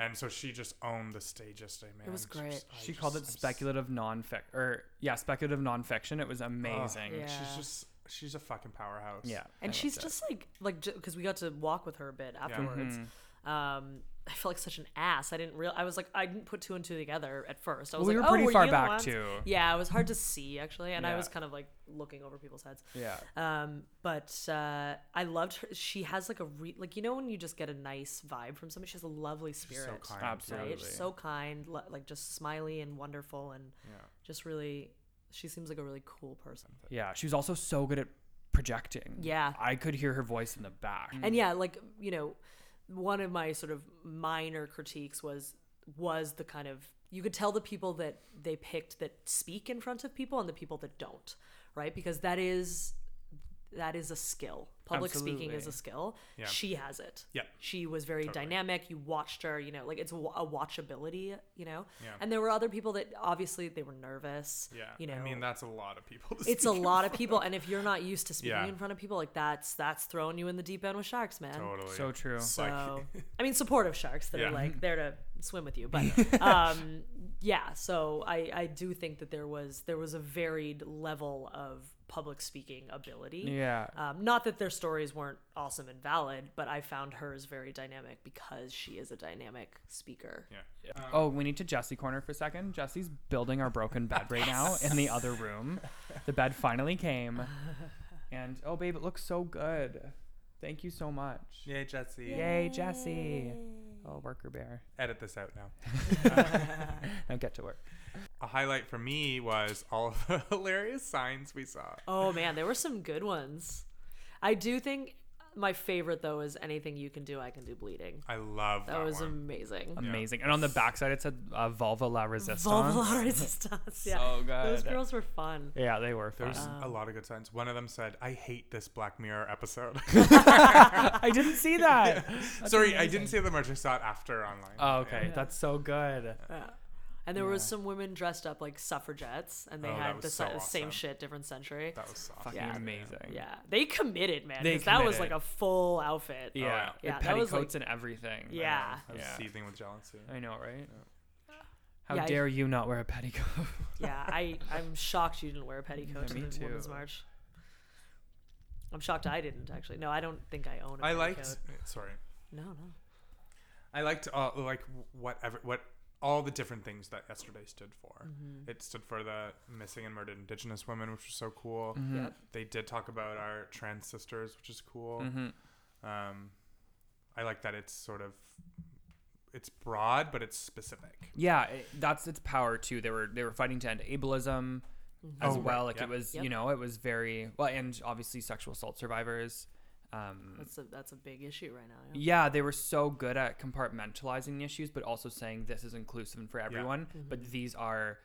And so she just owned the stage yesterday, man. was She great. just- I She called it I'm speculative non-fiction, or yeah, speculative non-fiction. It was amazing. Yeah. She's just she's a fucking powerhouse. Yeah, and I she's loved it. just like like because we got to walk with her a bit afterwards. Mhm. Um, I felt like such an ass. I didn't real. I was like, I didn't put two and two together at first. I Well, was we like, were oh, pretty were far you back too. Yeah, it was hard to see actually, and I was kind of like looking over people's heads. Yeah. Um, but uh, I loved her. She has like a re- like you know when you just get a nice vibe from somebody. She has a lovely She's spirit. so kind. Absolutely. Right? She's so kind, li- like just smiley and wonderful, and Yeah. just really. She seems like a really cool person. Yeah, she was also so good at projecting. Yeah. I could hear her voice in the back. and yeah like you know one of my sort of minor critiques was was the kind of you could tell the people that they picked that speak in front of people and the people that don't right? Because that is that is a skill public speaking is a skill Yeah. she has it Yeah. she was very Totally. dynamic you watched her you know like it's a watchability you know Yeah. and there were other people that obviously they were nervous Yeah. you know I mean that's a lot of people. it's a lot of front people and if you're not used to speaking Yeah. in front of people like that's that's throwing you in the deep end with sharks man Totally. so true. so I mean supportive sharks that Yeah. are like there to swim with you. But um yeah, so I, I do think that there was there was a varied level of public speaking ability. Yeah. Um, not that their stories weren't awesome and valid, but I found hers very dynamic because she is a dynamic speaker. Yeah. Oh, we need to Jesse corner for a second. Jesse's building our broken bed right now in the other room. The bed finally came. And oh babe, it looks so good. Thank you so much. Yay, Jesse. Yay, Jesse. Oh, worker bear. Edit this out now. Now get to work. A highlight for me was all of the hilarious signs we saw. Oh man, there were some good ones. I do think my favorite though is anything you can do, I can do bleeding. I love that, That was one. amazing. Amazing. And on the backside it said uh, vulva la resistance. Vulva la resistance. Yeah. So good. Those girls were fun. Yeah, they were fun. There's Um, a lot of good signs. One of them said, "I hate this Black Mirror episode." I didn't see that. That's Sorry, I didn't see the merch. I saw it after online. Oh, okay. Yeah. That's so good. Yeah. And there was some women dressed up like suffragettes, and they Oh, had the so si- same shit, different century. That was soft. Fucking Yeah. amazing. Yeah, they committed, man. They 'cause that was like a full outfit. Yeah. yeah. With Yeah, that was, petticoats like- and everything. Yeah. I was Yeah. seething with jealousy. I know, right? How Yeah, I- dare you not wear a petticoat? Yeah, I I'm shocked you didn't wear a petticoat Yeah, to me the Women's. March. I'm shocked I didn't actually. No, I don't think I own a I petticoat. I liked. Sorry. No, no. I liked uh, like whatever what all the different things that yesterday stood for. Mm-hmm. It stood for the missing and murdered Indigenous women, which was so cool. Mm-hmm. Yep. They did talk about our trans sisters, which is cool. Mm-hmm. Um, I like that it's sort of it's broad, but it's specific. Yeah, it, that's its power too. They were they were fighting to end ableism as Oh, well. right, Like yep. it was, Yep. you know, it was very well, and obviously sexual assault survivors. Um, That's a that's a big issue right now. Yeah. yeah, they were so good at compartmentalizing issues, but also saying this is inclusive and for everyone. But these are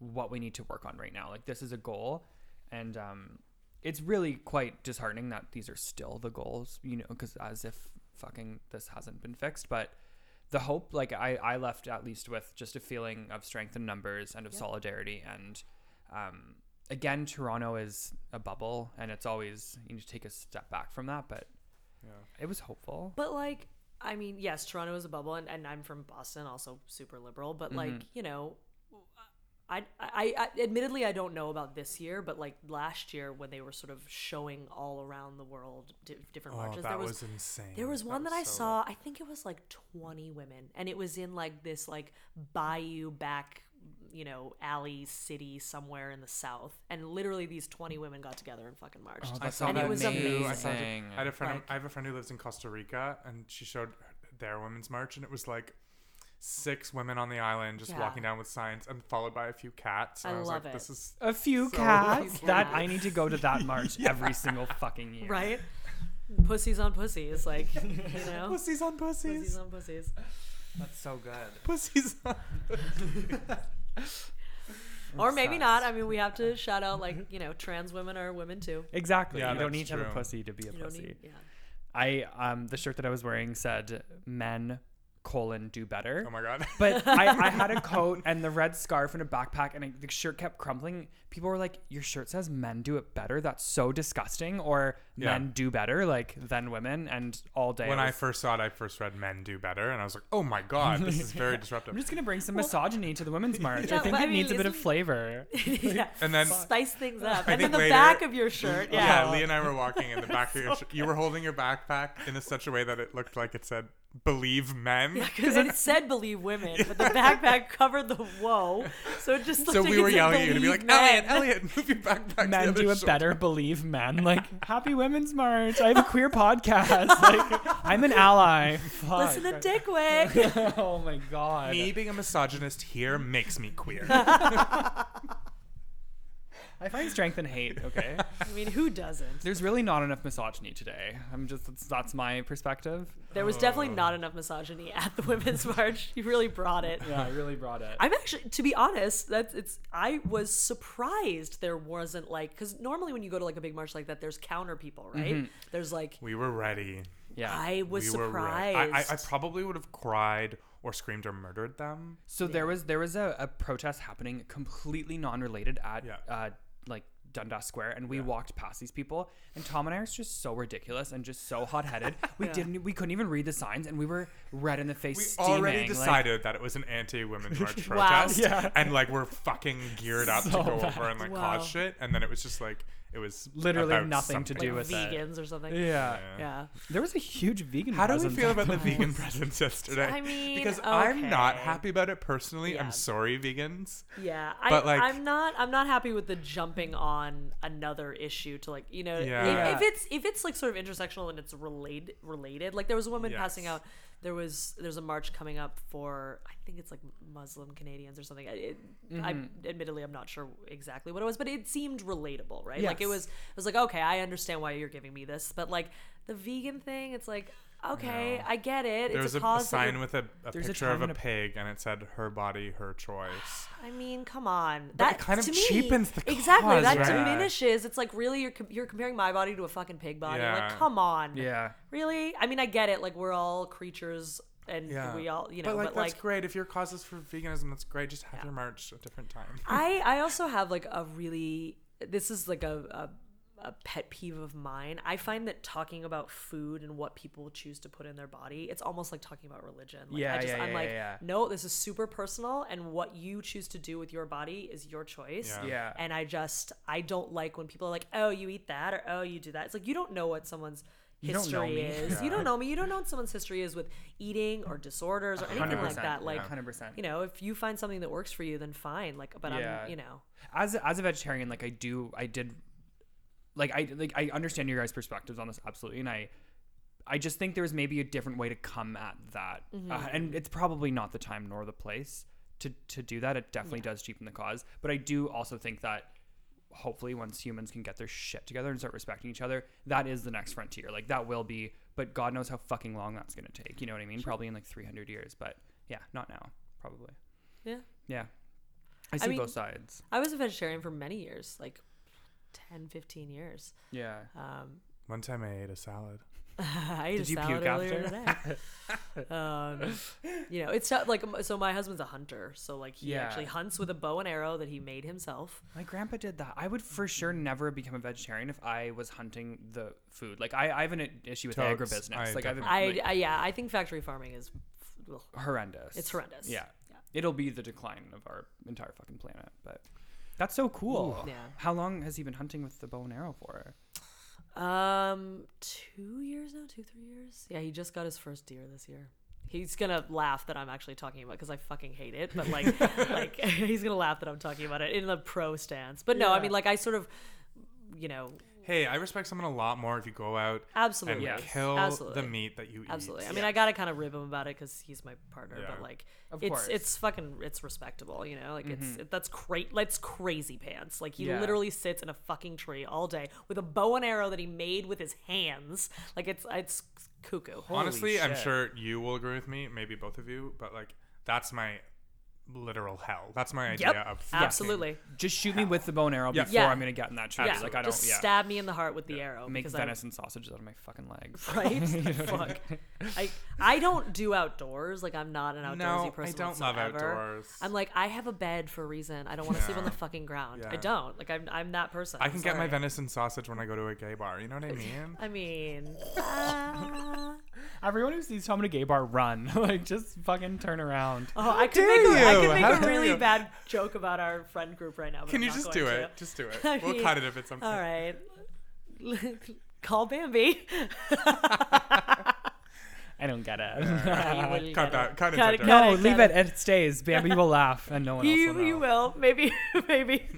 what we need to work on right now. Like this is a goal, and um, it's really quite disheartening that these are still the goals. You know, because as if fucking this hasn't been fixed, but. The hope, like I, I left at least with just a feeling of strength in numbers and of Yep. solidarity. And um, again, Toronto is a bubble, and it's always you need to take a step back from that. But Yeah. it was hopeful. But like, I mean, yes, Toronto is a bubble, and, and I'm from Boston, also super liberal. But like, Mhm. you know, I, I, I admittedly I don't know about this year, but like last year when they were sort of showing all around the world di- different Oh, marches, that there was, was. insane. there was one that, I so saw. I think it was like 20 women, and it was in like this like bayou back, you know, alley city somewhere in the south. And literally, these 20 women got together and fucking marched. Oh, I saw and that it was amazing. I, saw it. amazing. I had a friend. Like- I have a friend who lives in Costa Rica, and she showed their women's march, and it was like six women on the island just Yeah. walking down with signs, and followed by a few cats. And I I, was love like, it. "This is A few So cats. That I need to go to that march every single fucking year. right? Pussies on pussies, like you know, pussies on pussies, pussies on pussies. That's so good. pussies on." Or maybe not. I mean, we have to shout out like you know, trans women are women too. Exactly. Yeah, you don't that's need to have a pussy to be a You pussy. need, yeah. I um the shirt that I was wearing said men colon do better. Oh my god. But I, I had a coat and the red scarf and a backpack, and I, the shirt kept crumpling. People were like, "Your shirt says men do it better. That's so disgusting." Or Yeah. men do better like than women. And all day, when I I first saw it, I first read "Men Do Better," and I was like, "Oh my god, this is very disruptive." I'm just gonna bring some misogyny to the women's march. I Yeah, think but I it needs a bit of flavor. yeah. And then- spice things up. I and then think the later- back of your shirt. Yeah, Yeah. Lee and I were walking in the back of your. Sh- you were holding your backpack in a, such a way that it looked like it said "Believe Men." Because it said believe women, but the backpack covered the whoa. So it just So like we were yelling at you to be like, men. Elliot, Elliot, move your backpack. to the men other do it shoulder." better, believe men. Like, happy women's march. I have a queer podcast. Like, I'm an ally. Fuck. Listen to Dickwick. oh my god. Me being a misogynist here makes me queer. I find strength in hate. Okay. I mean, who doesn't? There's really not enough misogyny today. I'm just that's, that's my perspective. There was definitely not enough misogyny at the Women's March. You really brought it. Yeah, I really brought it. I'm actually, to be honest, that's it's. I was surprised there wasn't like, because normally when you go to like a big march like that, there's counter people, right? There's like, we were ready. yeah. I was we were ready. I, I, I probably would have cried or screamed or murdered them. So there was there was a, a protest happening completely non-related at Yeah. uh, like Dundas Square, and we walked past these people, and Tom and I are just so ridiculous and just so hot-headed. We didn't we couldn't even read the signs, and we were red in the face. We steaming, already like- decided that it was an anti-women's march Wow. protest, Yeah. and like we're fucking geared up So to go bad. over and like Wow. cause shit, and then it was just like it was Literally about nothing to do like with it. vegans or something. yeah. Yeah. There was a huge vegan. How do we feel about the the vegan presence yesterday? I mean, because I'm not happy about it personally. Yeah. I'm sorry, vegans. Yeah, But, I, like- I'm not. I'm not happy with the jumping on another issue to like you know. if- Yeah. If, it's if it's like sort of intersectional and it's related related. Like there was a woman passing out. There was there's a march coming up for I think it's like Muslim Canadians or something. I, it, I mm-hmm. admittedly I'm not sure exactly what it was, but it seemed relatable, right? Like it was. It was like okay, I understand why you're giving me this, but like the vegan thing, it's like okay, I get it. There it's was a, a sign with a, a There's a picture of a pig, and it said "Her body, her choice." I mean, come on. But it that kind of to me, cheapens the exactly. that right? diminishes. It's like really you're you're comparing my body to a fucking pig body. Yeah. Like, come on. Yeah. Really? I mean, I get it. Like we're all creatures, and Yeah, we all you know. But like But that's like, great. If your cause is for veganism, that's great. Just have your march a different time. I I also have like a really this is like a. a a pet peeve of mine. I find that talking about food and what people choose to put in their body, it's almost like talking about religion. Like, Yeah, I just, yeah, I'm yeah, like, yeah. no, this is super personal, and what you choose to do with your body is your choice. Yeah. Yeah. And I just I don't like when people are like, "Oh, you eat that," or "Oh, you do that." It's like you don't know what someone's You don't know history me. is. You don't know me. You don't know what someone's history is with eating or disorders or anything like that. Like, yeah. 100%. You know, if you find something that works for you, then fine. Like, but Yeah. I'm, you know, as as a vegetarian, like I do, I did, like I like I understand your guys' perspectives on this absolutely, and I, I just think there's maybe a different way to come at that, uh, and it's probably not the time nor the place to to do that. It definitely does cheapen the cause, but I do also think that hopefully once humans can get their shit together and start respecting each other, that is the next frontier. Like that will be, but God knows how fucking long that's gonna take. You know what I mean? Probably in like 300 years, but yeah, not now, probably. yeah. Yeah, I see mean- both sides. I was a vegetarian for many years, like 10, 15 years. Yeah. Um, One time I ate a salad. I ate Did a you salad puke earlier after? today. um, you know, it's not like so. My husband's a hunter, so like he Yeah. actually hunts with a bow and arrow that he made himself. My grandpa did that. I would for sure never become a vegetarian if I was hunting the food. Like I, I have an issue with Totes. agribusiness. I like I have a, I, like, I yeah, I think factory farming is ugh, horrendous. it's horrendous. Yeah. Yeah. It'll be the decline of our entire fucking planet. But that's so cool. Yeah. How long has he been hunting with the bow and arrow for? Um, two years now, two three years. Yeah, he just got his first deer this year. He's gonna laugh that I'm actually talking about because I fucking hate it. But like, like he's gonna laugh that I'm talking about it in the pro stance. But no, I mean like I sort of, you know, Hey, I respect someone a lot more if you go out absolutely, and Yes. kill Absolutely. the meat that you eat. absolutely. I mean, I gotta kind of rib him about it because he's my partner. Yeah. But like, Of it's course. it's fucking it's respectable, you know. Like it's mm-hmm. it, that's great. That's crazy pants. Like he Yeah. literally sits in a fucking tree all day with a bow and arrow that he made with his hands. Like it's it's cuckoo. Honestly, I'm sure you will agree with me, maybe both of you, but like that's my literal hell. That's my idea Yep, of fucking- absolutely. Just shoot me with the bone arrow Yeah. before Yeah. I'm gonna get in that tree. Yeah, Like I don't. just yeah. stab me in the heart with the arrow. Make because I- venison sausages out of my fucking legs. right? Fuck. I I don't do outdoors. Like I'm not an outdoorsy No, I person. don't love whatsoever. outdoors. I'm like I have a bed for a reason. I don't want to sleep on the fucking ground. I Yeah. don't. Like I'm I'm that person. I I'm can get my sorry. venison sausage when I go to a gay bar. You know what I mean? I mean, uh, Everyone who sees Tom at a gay bar, run. like just fucking turn around. oh, I could dare make a, I you? Could make How a really you? bad joke about our friend group right now. But Can I'm you not just going do to. it? Just do it. I we'll mean, cut it if it's something. All right. Call Bambi. I don't get it. You wouldn't Cut that. it. Cut it. Cut cut it, it. no, it, leave cut it. It stays. Bambi will laugh, and no one else You, will know. you will. Maybe. Maybe.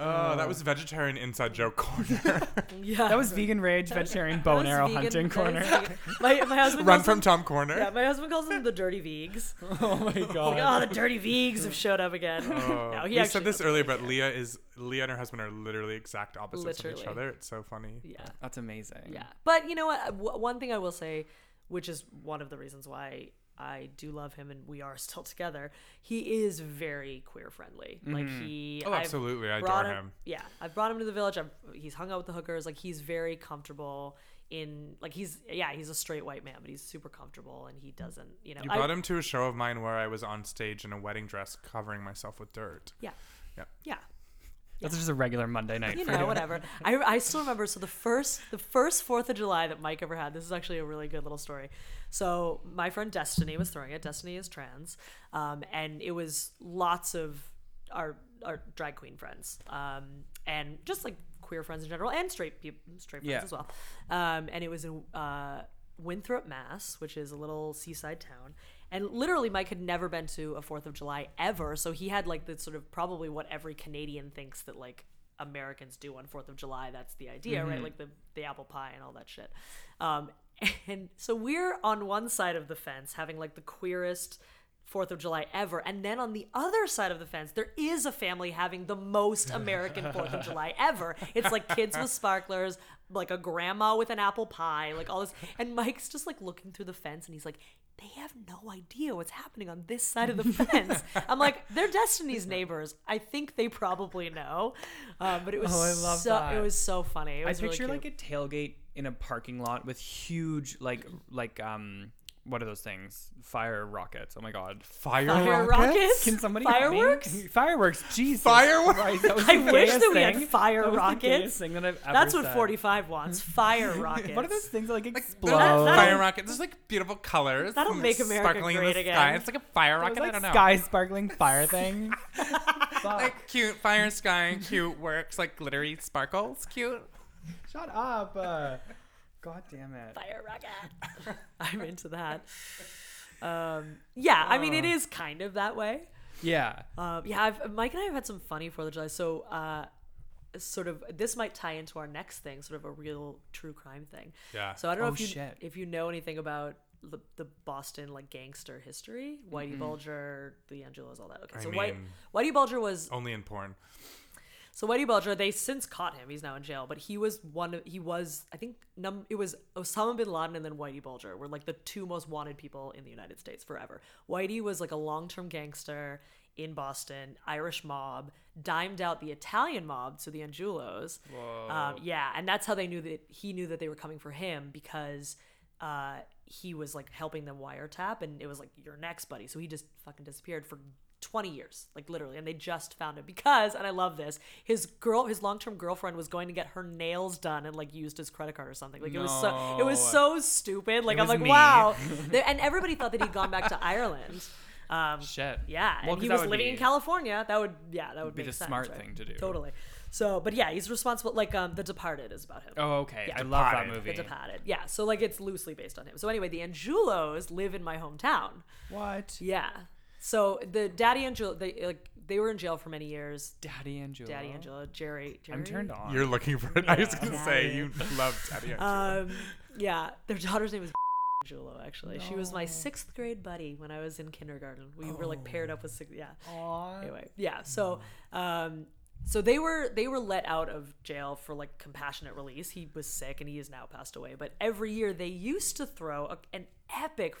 Oh, that was vegetarian inside joke corner. yeah. That was vegan rage, vegetarian bone That was arrow vegan- hunting that corner. was vegan. My, my husband Run calls from them- Tom Corner. Yeah, my husband calls them the dirty vegs. oh my Like, god. oh, the dirty vegs have showed up again. Oh, no, he we actually said this doesn't earlier, but it. Leah is Leah and her husband are literally exact opposites of each other. It's so funny. Yeah, That's amazing. yeah. But you know what? W- One thing I will say, which is one of the reasons why I do love him and we are still together, he is very queer friendly. Like mm-hmm. he, Oh, I've absolutely. I adore him. Yeah, I've brought him to the village. I've, he's hung out with the hookers. Like he's very comfortable in like he's yeah he's a straight white man, but he's super comfortable and he doesn't you know. You I- brought him to a show of mine where I was on stage in a wedding dress covering myself with dirt. Yeah. Yeah. Yeah. That's just a regular Monday night. you know, whatever. I, I still remember. So the first the first Fourth of July that Mike ever had. This is actually a really good little story. So my friend Destiny was throwing it. Destiny is trans, um, and it was lots of our our drag queen friends, um, and just like queer friends in general, and straight people, straight friends Yeah. as well. Um, and it was in uh, Winthrop, Mass, which is a little seaside town. And literally, Mike had never been to a Fourth of July ever, so he had like the sort of probably what every Canadian thinks that like Americans do on Fourth of July. That's the idea, right? Like the the apple pie and all that shit. Um, and so we're on one side of the fence having like the queerest Fourth of July ever, and then on the other side of the fence, there is a family having the most American Fourth of July ever. It's like kids with sparklers, like a grandma with an apple pie, like all this. And Mike's just like looking through the fence, and he's like, "They have no idea what's happening on this side of the fence." I'm like, "They're Destiny's neighbors. I think they probably know." Um, but it was Oh, I so that. it was so funny. It I was really picture cute. like a tailgate in a parking lot with huge like like um what are those things? Fire rockets. Oh my god. Fire, Fire rockets? rockets? Can somebody help me? Fireworks? Fireworks. Jesus. Fireworks? Christ, that was I wish that we had thing. fire That rockets. thing that I've ever That's what said. 45 wants. Fire rockets. What are those things that like Like, explode? they're That- fire rockets. There's like beautiful colors. That'll and make America sparkling in great the again. Sky. It's like a fire It was rocket. I like don't know. sky sparkling fire thing. Like cute fire sky, cute works like glittery sparkles. Cute. Shut up. Uh, God damn it. Fire rocket. I'm into that. Um, yeah, I mean, it is kind of that way. Yeah. Um, yeah, I've, Mike and I have had some funny Fourth of July. So, uh, sort of, this might tie into our next thing, sort of a real true crime thing. Yeah. So I don't know Oh, if you shit. if you know anything about the, the Boston like gangster history, Whitey Bulger, the Angiulos, all that. Okay, I so White, mean- Whitey Bulger was Only in porn. So Whitey Bulger. They since caught him. He's now in jail, but he was one. Of, he was I think num. It was Osama bin Laden and then Whitey Bulger were like the two most wanted people in the United States forever. Whitey was like a long term gangster in Boston, Irish mob, dimed out the Italian mob, so the Angiulos. Um, yeah, and that's how they knew that he knew that they were coming for him because uh, he was like helping them wiretap, and it was like you're next, buddy. So he just fucking disappeared for 20 years, like literally, and they just found him because, and I love this, his girl, his long term girlfriend was going to get her nails done and like used his credit card or something. Like it was so, it was so stupid. Like It I'm like, me. wow, and everybody thought that he'd gone back to Ireland. Um, Shit. yeah, Well, and he was living be- in California. That would, yeah, that would be the sense, smart right? thing to do. Totally. So, but yeah, he's responsible. Like, um, The Departed is about him. Oh, okay. Yeah. I love that movie. The Departed. Yeah. So like it's loosely based on him. So anyway, the Angiulos live in my hometown. What? Yeah. So the Daddy Angiulo, they like they were in jail for many years. Daddy Angiulo. Daddy Angiulo, Jerry. Jerry? I'm turned on. You're looking for it. I was gonna say you love Teddy. Um, yeah, their daughter's name is Angiulo. Actually, she was my sixth grade buddy when I was in kindergarten. We were like paired up with six. Yeah. Aw. Anyway, yeah. So, um, so they were they were let out of jail for like compassionate release. He was sick and he has now passed away. But every year they used to throw a, an epic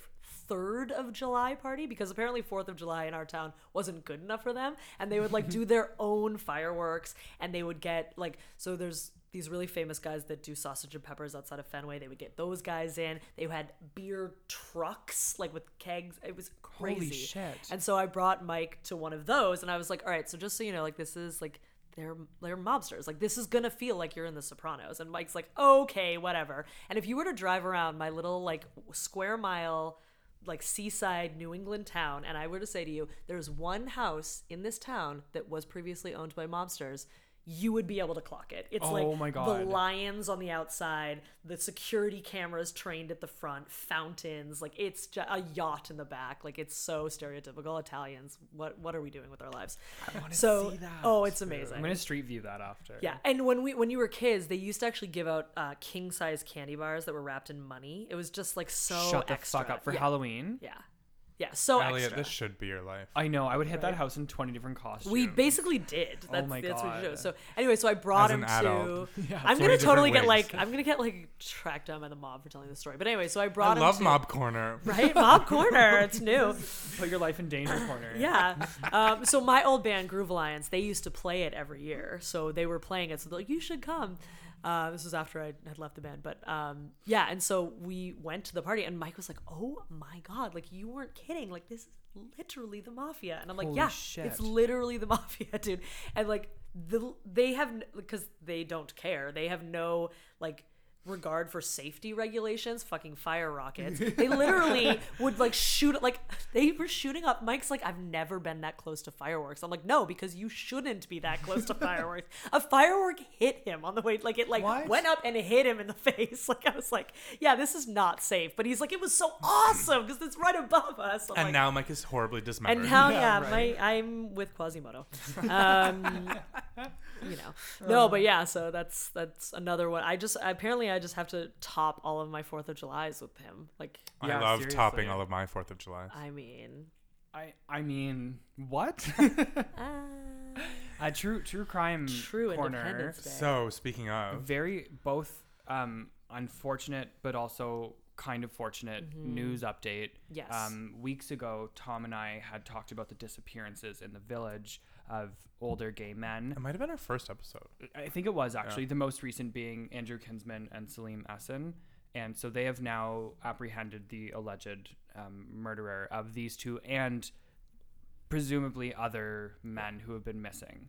third of July party because apparently Fourth of July in our town wasn't good enough for them, and they would like do their own fireworks and they would get like so there's these really famous guys that do sausage and peppers outside of Fenway. They would get those guys in. They had beer trucks like with kegs. It was crazy. Holy shit. And so I brought Mike to one of those, and I was like, "All right, so just so you know, like this is like they're they're mobsters. Like this is gonna feel like you're in The Sopranos." And Mike's like, "Okay, whatever." And if you were to drive around my little like square mile like seaside New England town, and I were to say to you, there's one house in this town that was previously owned by mobsters. You would be able to clock it. It's Oh like my the lions on the outside, the security cameras trained at the front, fountains, like it's ju- a yacht in the back. Like it's so stereotypical Italians. What what are we doing with our lives? I want so see that. oh, it's amazing. I'm gonna street view that after. Yeah, and when we when you were kids, they used to actually give out uh, king size candy bars that were wrapped in money. It was just like so Shut the extra. fuck up for yeah. Halloween. Yeah, yeah, so Elliot, extra. this should be your life. I know. I would hit that house in 20 different costumes. we basically did. That's, my that's what you God. do. So anyway, so I brought As him an to. adult. Yeah, I'm gonna totally get ways. like I'm gonna get like tracked down by the mob for telling the story. But anyway, so I I brought him. I love to, Mob Corner. Right, mob corner. It's new. put your life in danger corner. Yeah. Um, so my old band Groove Alliance, they used to play it every year. So they were playing it. So they're like, you should come. Uh, this was after I had left the band, but um, yeah. And so we went to the party, and Mike was like, "Oh my god! Like you weren't kidding! Like this is literally the mafia." And I'm like, Holy "Yeah, shit. it's literally the mafia, dude." And like the they have because they don't care. They have no like regard for safety regulations fucking fire rockets they literally would like shoot like they were shooting up mike's like i've never been that close to fireworks i'm like no because you shouldn't be that close to fireworks a firework hit him on the way like it like What? went up and it hit him in the face like i was like yeah this is not safe but he's like it was so awesome because it's right above us I'm And like, now Mike is horribly dismembered. and now, Yeah, yeah, right. my I'm with Quasimodo. Um, you know, no, but yeah. So that's that's another one. I just apparently I just have to top all of my Fourth of July's with him. Like, I Yeah, love topping all of my Fourth of July's. I mean, I I mean, what? uh, A true true crime true corner. Independence Day. So speaking of, Very both um, unfortunate, but also kind of fortunate news update. Mm-hmm. Yes. Um, weeks ago, Tom and I had talked about the disappearances in the village of older gay men. it might have been our first episode. I think it was actually the most recent being Andrew Kinsman and Selim Esen. And so they have now apprehended the alleged um, murderer of these two and presumably other men who have been missing,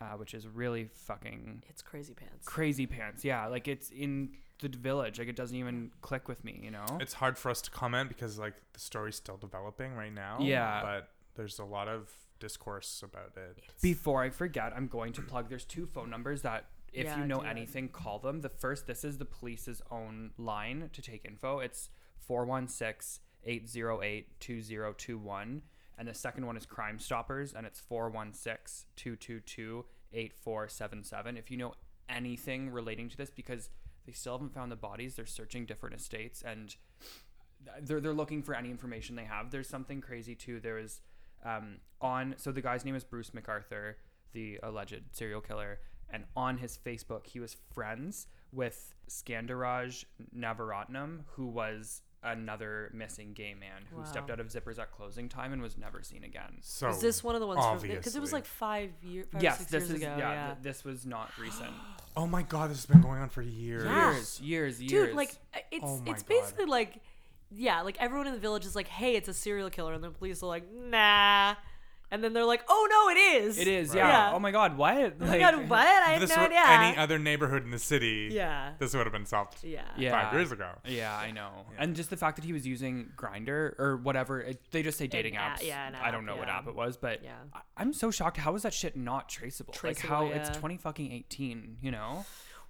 uh, which is really fucking it's crazy pants. crazy pants. Yeah, like it's in the village. Like it doesn't even click with me, you know? It's hard for us to comment because like the story's still developing right now. Yeah. But there's a lot of discourse about it. Before I forget, I'm going to plug. There's two phone numbers that, if Yeah, you know do it. anything, call them. The first, this is the police's own line to take info. It's 416 808 2021. And the second one is Crime Stoppers, and it's 416 222 8477. If you know anything relating to this, because they still haven't found the bodies, they're searching different estates, and they're they're looking for any information they have. There's something crazy too. There was um, on so the guy's name is Bruce McArthur, the alleged serial killer, and on his Facebook he was friends with Skandaraj Navaratnam, who was another missing gay man who stepped out of Zipperz at closing time and was never seen again. So Is this one of the ones because it was like five years, five or yes, six this years is ago? yeah, Yeah, th- this was not recent. Oh my god, this has been going on for years. Yeah. years, years, years. dude, like it's Oh it's God. basically like yeah, like everyone in the village is like, hey, it's a serial killer, and the police are like, nah, and then they're like, oh no, it is. it is, Right. yeah. Yeah. Oh my god, what? Oh Like- god, what? I If had this no were idea. any other neighborhood in the city, yeah, this would have been solved yeah, Yeah. five years ago. Yeah, I know. And just the fact that he was using Grindr or whatever, it, they just say dating a- apps. yeah, an I don't app, know what yeah. app it was, but Yeah. I, I'm so shocked. How is that shit not traceable? Traceable, like how it's yeah. 20 fucking 18, you know?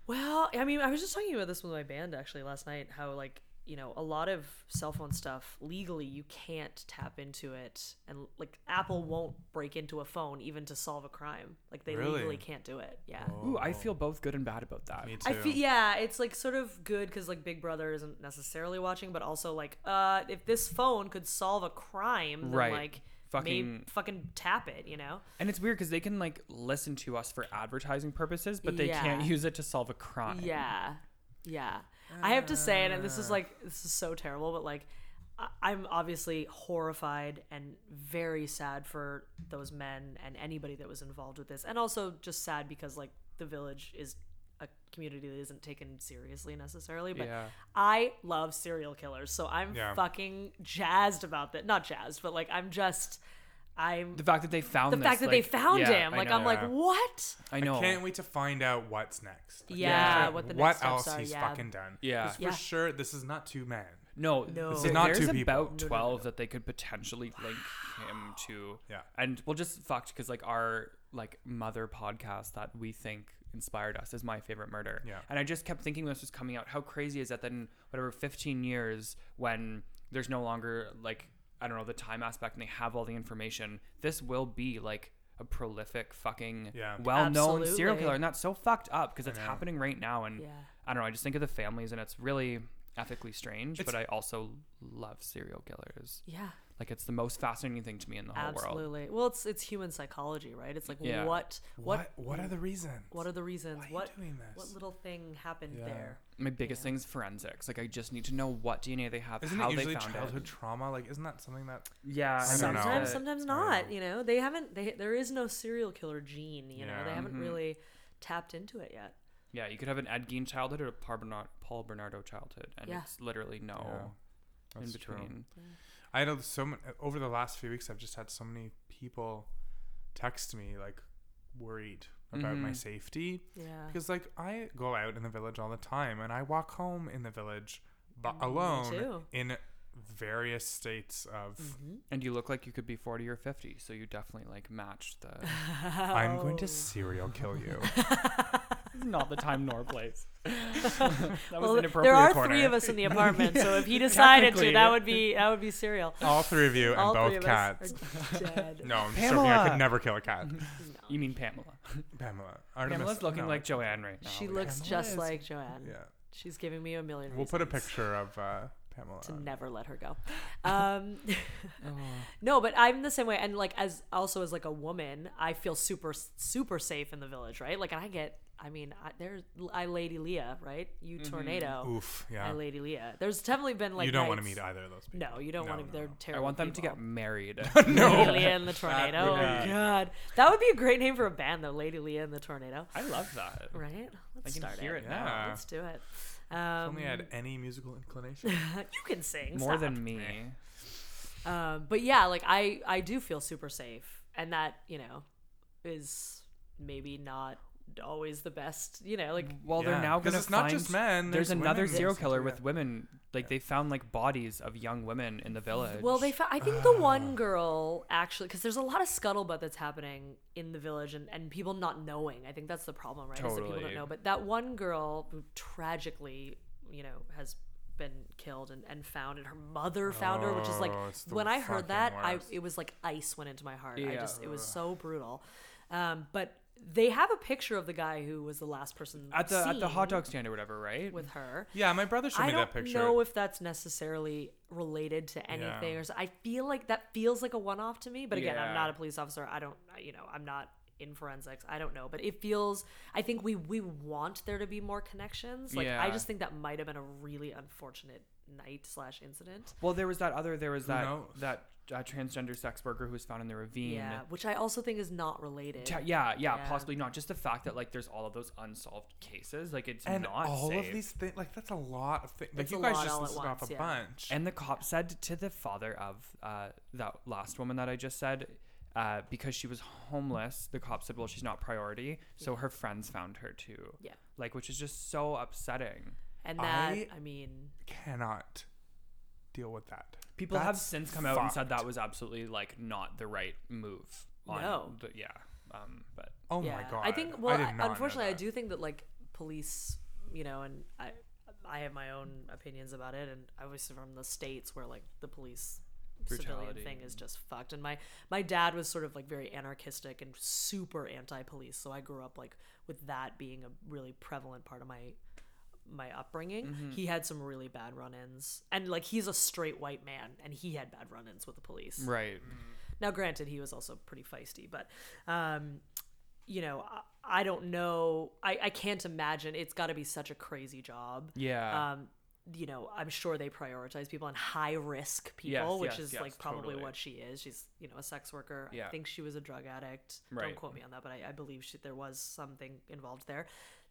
Well, I mean, I was just talking about this with my band actually last night. How like you know a lot of cell phone stuff legally you can't tap into it, and like Apple won't break into a phone even to solve a crime. Like they Really? legally can't do it. Yeah. Ooh, I feel both good and bad about that. Me too. I feel yeah, it's like sort of good because like Big Brother isn't necessarily watching, but also like uh, if this phone could solve a crime, then Right. like fucking maybe fucking tap it, you know? and it's weird because they can like listen to us for advertising purposes, but they can't use it to solve a crime. Yeah. Yeah. I have to say, and this is like, this is so terrible, but like, I- I'm obviously horrified and very sad for those men and anybody that was involved with this. And also just sad because, like, the village is a community that isn't taken seriously necessarily. But Yeah. I love serial killers. So I'm Yeah. fucking jazzed about that. Not jazzed, but like, I'm just, I'm. The fact that they found The this, fact that they found yeah, him, I like know. I'm like, Yeah. what? I know. I can't wait to find out what's next. Like, Yeah, what what the what next steps else are, he's yeah. fucking done. Yeah. 'Cause for Yeah. sure, this is not two men. No, No. This There- is not there's two people. about No, no, no, twelve no. that they could potentially link him to. Yeah. and we'll just fucked because like our like mother podcast that we think inspired us is my favorite murder. Yeah. and I just kept thinking when this was coming out, how crazy is that? Then whatever, fifteen years when there's no longer like I don't know the time aspect and they have all the information. This will be like a prolific fucking Yeah. well-known serial killer and that's so fucked up because it's know. happening right now and Yeah. I don't know I just think of the families and it's really ethically strange It's- but I also love serial killers Yeah. Like it's the most fascinating thing to me in the whole world Absolutely. Well, it's it's human psychology, right? It's like Yeah. what What what what, are the reasons? what are the reasons? Why are you what doing this? what little thing happened Yeah. there? my biggest Yeah. thing is forensics like I just need to know what DNA they have Isn't how it usually they found childhood it trauma? Like, isn't that something that? yeah I don't know. Sometimes, sometimes not. You know, they haven't. They there is no serial killer gene. You know, they Yeah. haven't Mhm. really tapped into it yet. yeah you could have an Ed Gein childhood or a Paul, Bernard, Paul Bernardo childhood and Yeah. it's literally no Yeah, in that's true. between I had so many over the last few weeks. I've just had so many people text me like worried about my Mhm. safety Yeah. because like I go out in the village all the time and I walk home in the village but Mm, alone in various states of Mhm. and you look like you could be 40 or 50 so you definitely like match the I'm going to Oh. serial kill you. not the time nor place that was Well, inappropriate there are corner. three of us in the apartment, so if he decided to, that would be that would be serial. all three of you and All three both cats. No, I'm just joking. I could never kill a cat. No. you mean Pamela Pamela. Artemis, Pamela's looking no. like Joanne right now She Like, looks Pamela just is- like Joanne. Yeah. She's giving me a million. We'll put a picture of uh, Pamela. to never let her go. Um, oh. no, but I'm the same way, and like as also as like a woman, I feel super super safe in the village, right? Like, and I get, I mean, I, there's I Lady Leah, right? You tornado, Oof. yeah. I Lady Leah. There's definitely been like you don't want to meet either of those people. No, you don't No, want to. no, They're no. I want them to get married no. Lady Leah and the tornado. would Oh be- God, that would be a great name for a band, though. Lady Leah and the tornado. I love that Right? Let's can start hear it. it now. Let's do it. If Um, only I had any musical inclination. you can sing more stop. than me Um, but yeah, like I I do feel super safe, and that you know is maybe not always the best. You know, like well they're now now 'cause gonna it's not just men, there's, there's another women serial killer yeah. with women like they found like bodies of young women in the village Well, they. Fa- I think the one girl actually, because there's a lot of scuttlebutt that's happening in the village, and, and people not knowing. I think that's the problem, right? Is that people don't know. But that one girl who tragically, you know, has been killed and, and found, and her mother found her, which is like Oh, it's the when I heard fucking that, I it was like ice went into my heart. I just it was so brutal. Um, but they have a picture of the guy who was the last person at the at the hot dog stand or whatever right with her. yeah, my brother showed I me that picture. I don't know if that's necessarily related to anything, Yeah. or so. I feel like that feels like a one-off to me. But again, I'm not a police officer. I don't, you know, I'm not in forensics. I don't know, but it feels. I think we we want there to be more connections. Like I just think that might have been a really unfortunate night slash incident. well there was that other there was that that uh, transgender sex worker who was found in the ravine Yeah, which I also think is not related. Ta- yeah, yeah, Yeah. possibly not. Just the fact that like there's all of those unsolved cases, like it's and not all safe. of these things, like that's a lot of things. Like It's you guys just all at listed off a yeah. bunch. And the cop said to the father of uh, that last woman that I just said, uh, because she was homeless, the cop said, "Well, she's not priority." So her friends found her too. Yeah. Like, which is just so upsetting. and that I, I- mean, cannot deal with that. People have since come out and said that was absolutely like not the right move. On No. The, yeah. Um, but Oh yeah. my god. I think. I Well, did I- not know unfortunately, I that. do think that like police, you know, and I, I have my own opinions about it, and obviously from the states where like the police civilian Brutality. thing is just fucked. And my my dad was sort of like very anarchistic and super anti-police, so I grew up like with that being a really prevalent part of my my upbringing. Mm-hmm. He had some really bad run-ins, and like he's a straight white man, and he had bad run-ins with the police right. Now, granted, he was also pretty feisty, but um, you know, I, I don't know. I, I can't imagine. It's got to be such a crazy job. Yeah. Um, you know, I'm sure they prioritize people on high risk people, Yes, which yes, is yes, like probably totally. what she is. She's, you know, a sex worker. Yeah. I think she was a drug addict. Right. Don't quote me on that, but I, I believe she, there was something involved there.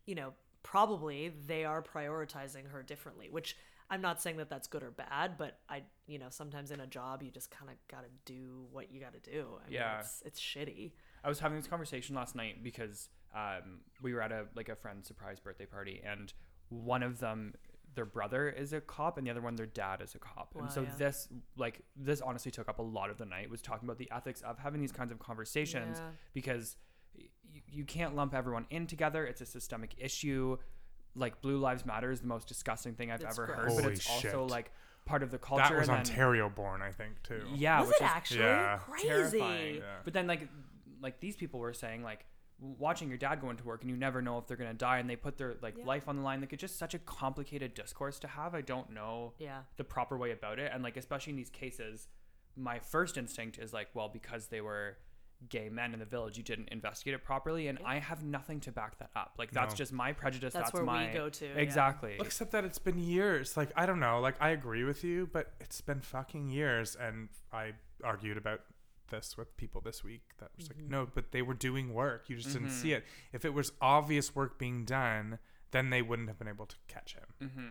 You know, probably they are prioritizing her differently, which I'm not saying that that's good or bad, but I, you know, sometimes in a job you just kind of got to do what you got to do. I mean, Yeah. it's, it's shitty. I was having this conversation last night because um, we were at a like a friend's surprise birthday party, and one of them, their brother is a cop, and the other one, their dad is a cop. Wow, and so yeah. this like this honestly took up a lot of the night was talking about the ethics of having these kinds of conversations Yeah. because you can't lump everyone in together. It's a systemic issue. Like Blue Lives Matter is the most disgusting thing I've It's ever gross. heard, but Holy it's also like part of the culture. that was and then- Ontario born, I think, too. Yeah, was which it is actually yeah, crazy? terrifying. Yeah. But then like like these people were saying like watching your dad go into work and you never know if they're gonna die and they put their like Yeah. life on the line. Like it's just such a complicated discourse to have. I don't know Yeah. the proper way about it. And like especially in these cases, my first instinct is like, well, because they were gay men in the village, you didn't investigate it properly. And I have nothing to back that up. Like that's No. just my prejudice. That's That's, where we my go to, yeah. Exactly. Except that it's been years. Like, I don't know. Like, I agree with you, but it's been fucking years. And I argued about this with people this week that was Mm-hmm. like, no, but they were doing work. You just didn't Mm-hmm. see it. If it was obvious work being done, then they wouldn't have been able to catch him. hmm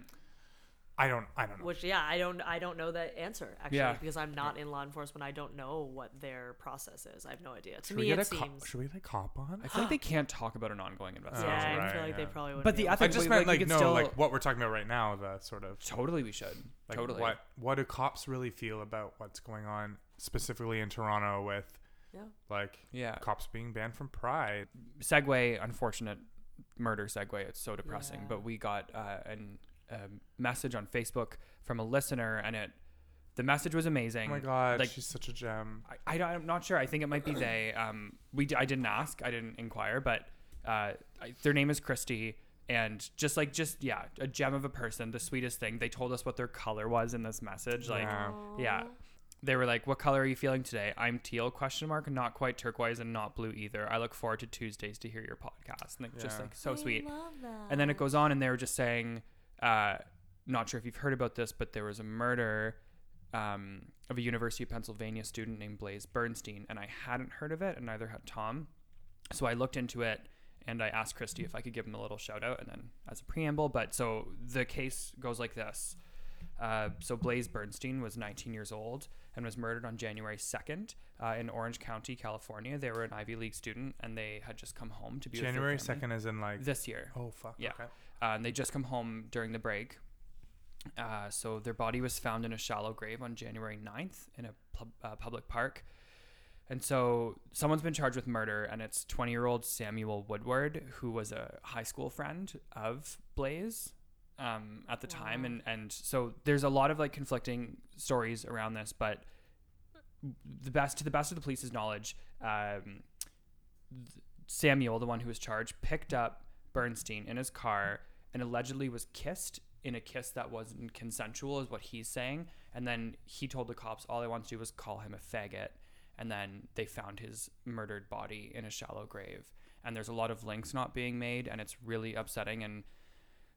I don't, I don't know. Which yeah, I don't I don't know the answer actually Yeah. because I'm not in law enforcement. I don't know what their process is. I have no idea. To should we me, get it a cop? seems. Should we get a cop on? I feel like they can't talk about an ongoing investigation. yeah, I feel like they yeah. probably would. But the I ethics- just we- meant like, we like no, still- like what we're talking about right now. The sort of Totally, we should. like totally. what what do cops really feel about what's going on specifically in Toronto with yeah. like Yeah. cops being banned from Pride? segue unfortunate murder segue it's so depressing Yeah. but we got uh, an, a message on facebook from a listener and it the message was amazing. Oh my god, like she's such a gem. I, I I'm not sure. I think it might be they um we d- i didn't ask i didn't inquire but uh I, their name is christy and just like just yeah a gem of a person the sweetest thing. They told us what their color was in this message like Yeah. yeah. They were like what color are you feeling today? I'm teal question mark not quite turquoise and not blue either. I look forward to tuesdays to hear your podcast and like, just like so sweet. love that. and then it goes on and they were just saying uh not sure if you've heard about this but there was a murder um, of a university of pennsylvania student named blaze bernstein and i hadn't heard of it and neither had tom so i looked into it and i asked christy if i could give him a little shout out and then as a preamble but so the case goes like this uh, so Blaze Bernstein was 19 years old and was murdered on January 2nd uh, in Orange County, California. They were an Ivy League student and they had just come home to be January with their family. second is in like this year. oh fuck Yeah. okay. Uh, and they just come home during the break. Uh, so their body was found in a shallow grave on January 9th in a pub, uh, public park. And so someone's been charged with murder, and it's 20 year old Samuel Woodward, who was a high school friend of Blaze um, at the time. And, and so there's a lot of like conflicting stories around this, but the best, to the best of the police's knowledge, um, th- Samuel, the one who was charged, picked up Bernstein in his car and allegedly was kissed in a kiss that wasn't consensual, is what he's saying. And then he told the cops all they wanted to do was call him a faggot. And then they found his murdered body in a shallow grave. And there's a lot of links not being made, and it's really upsetting. And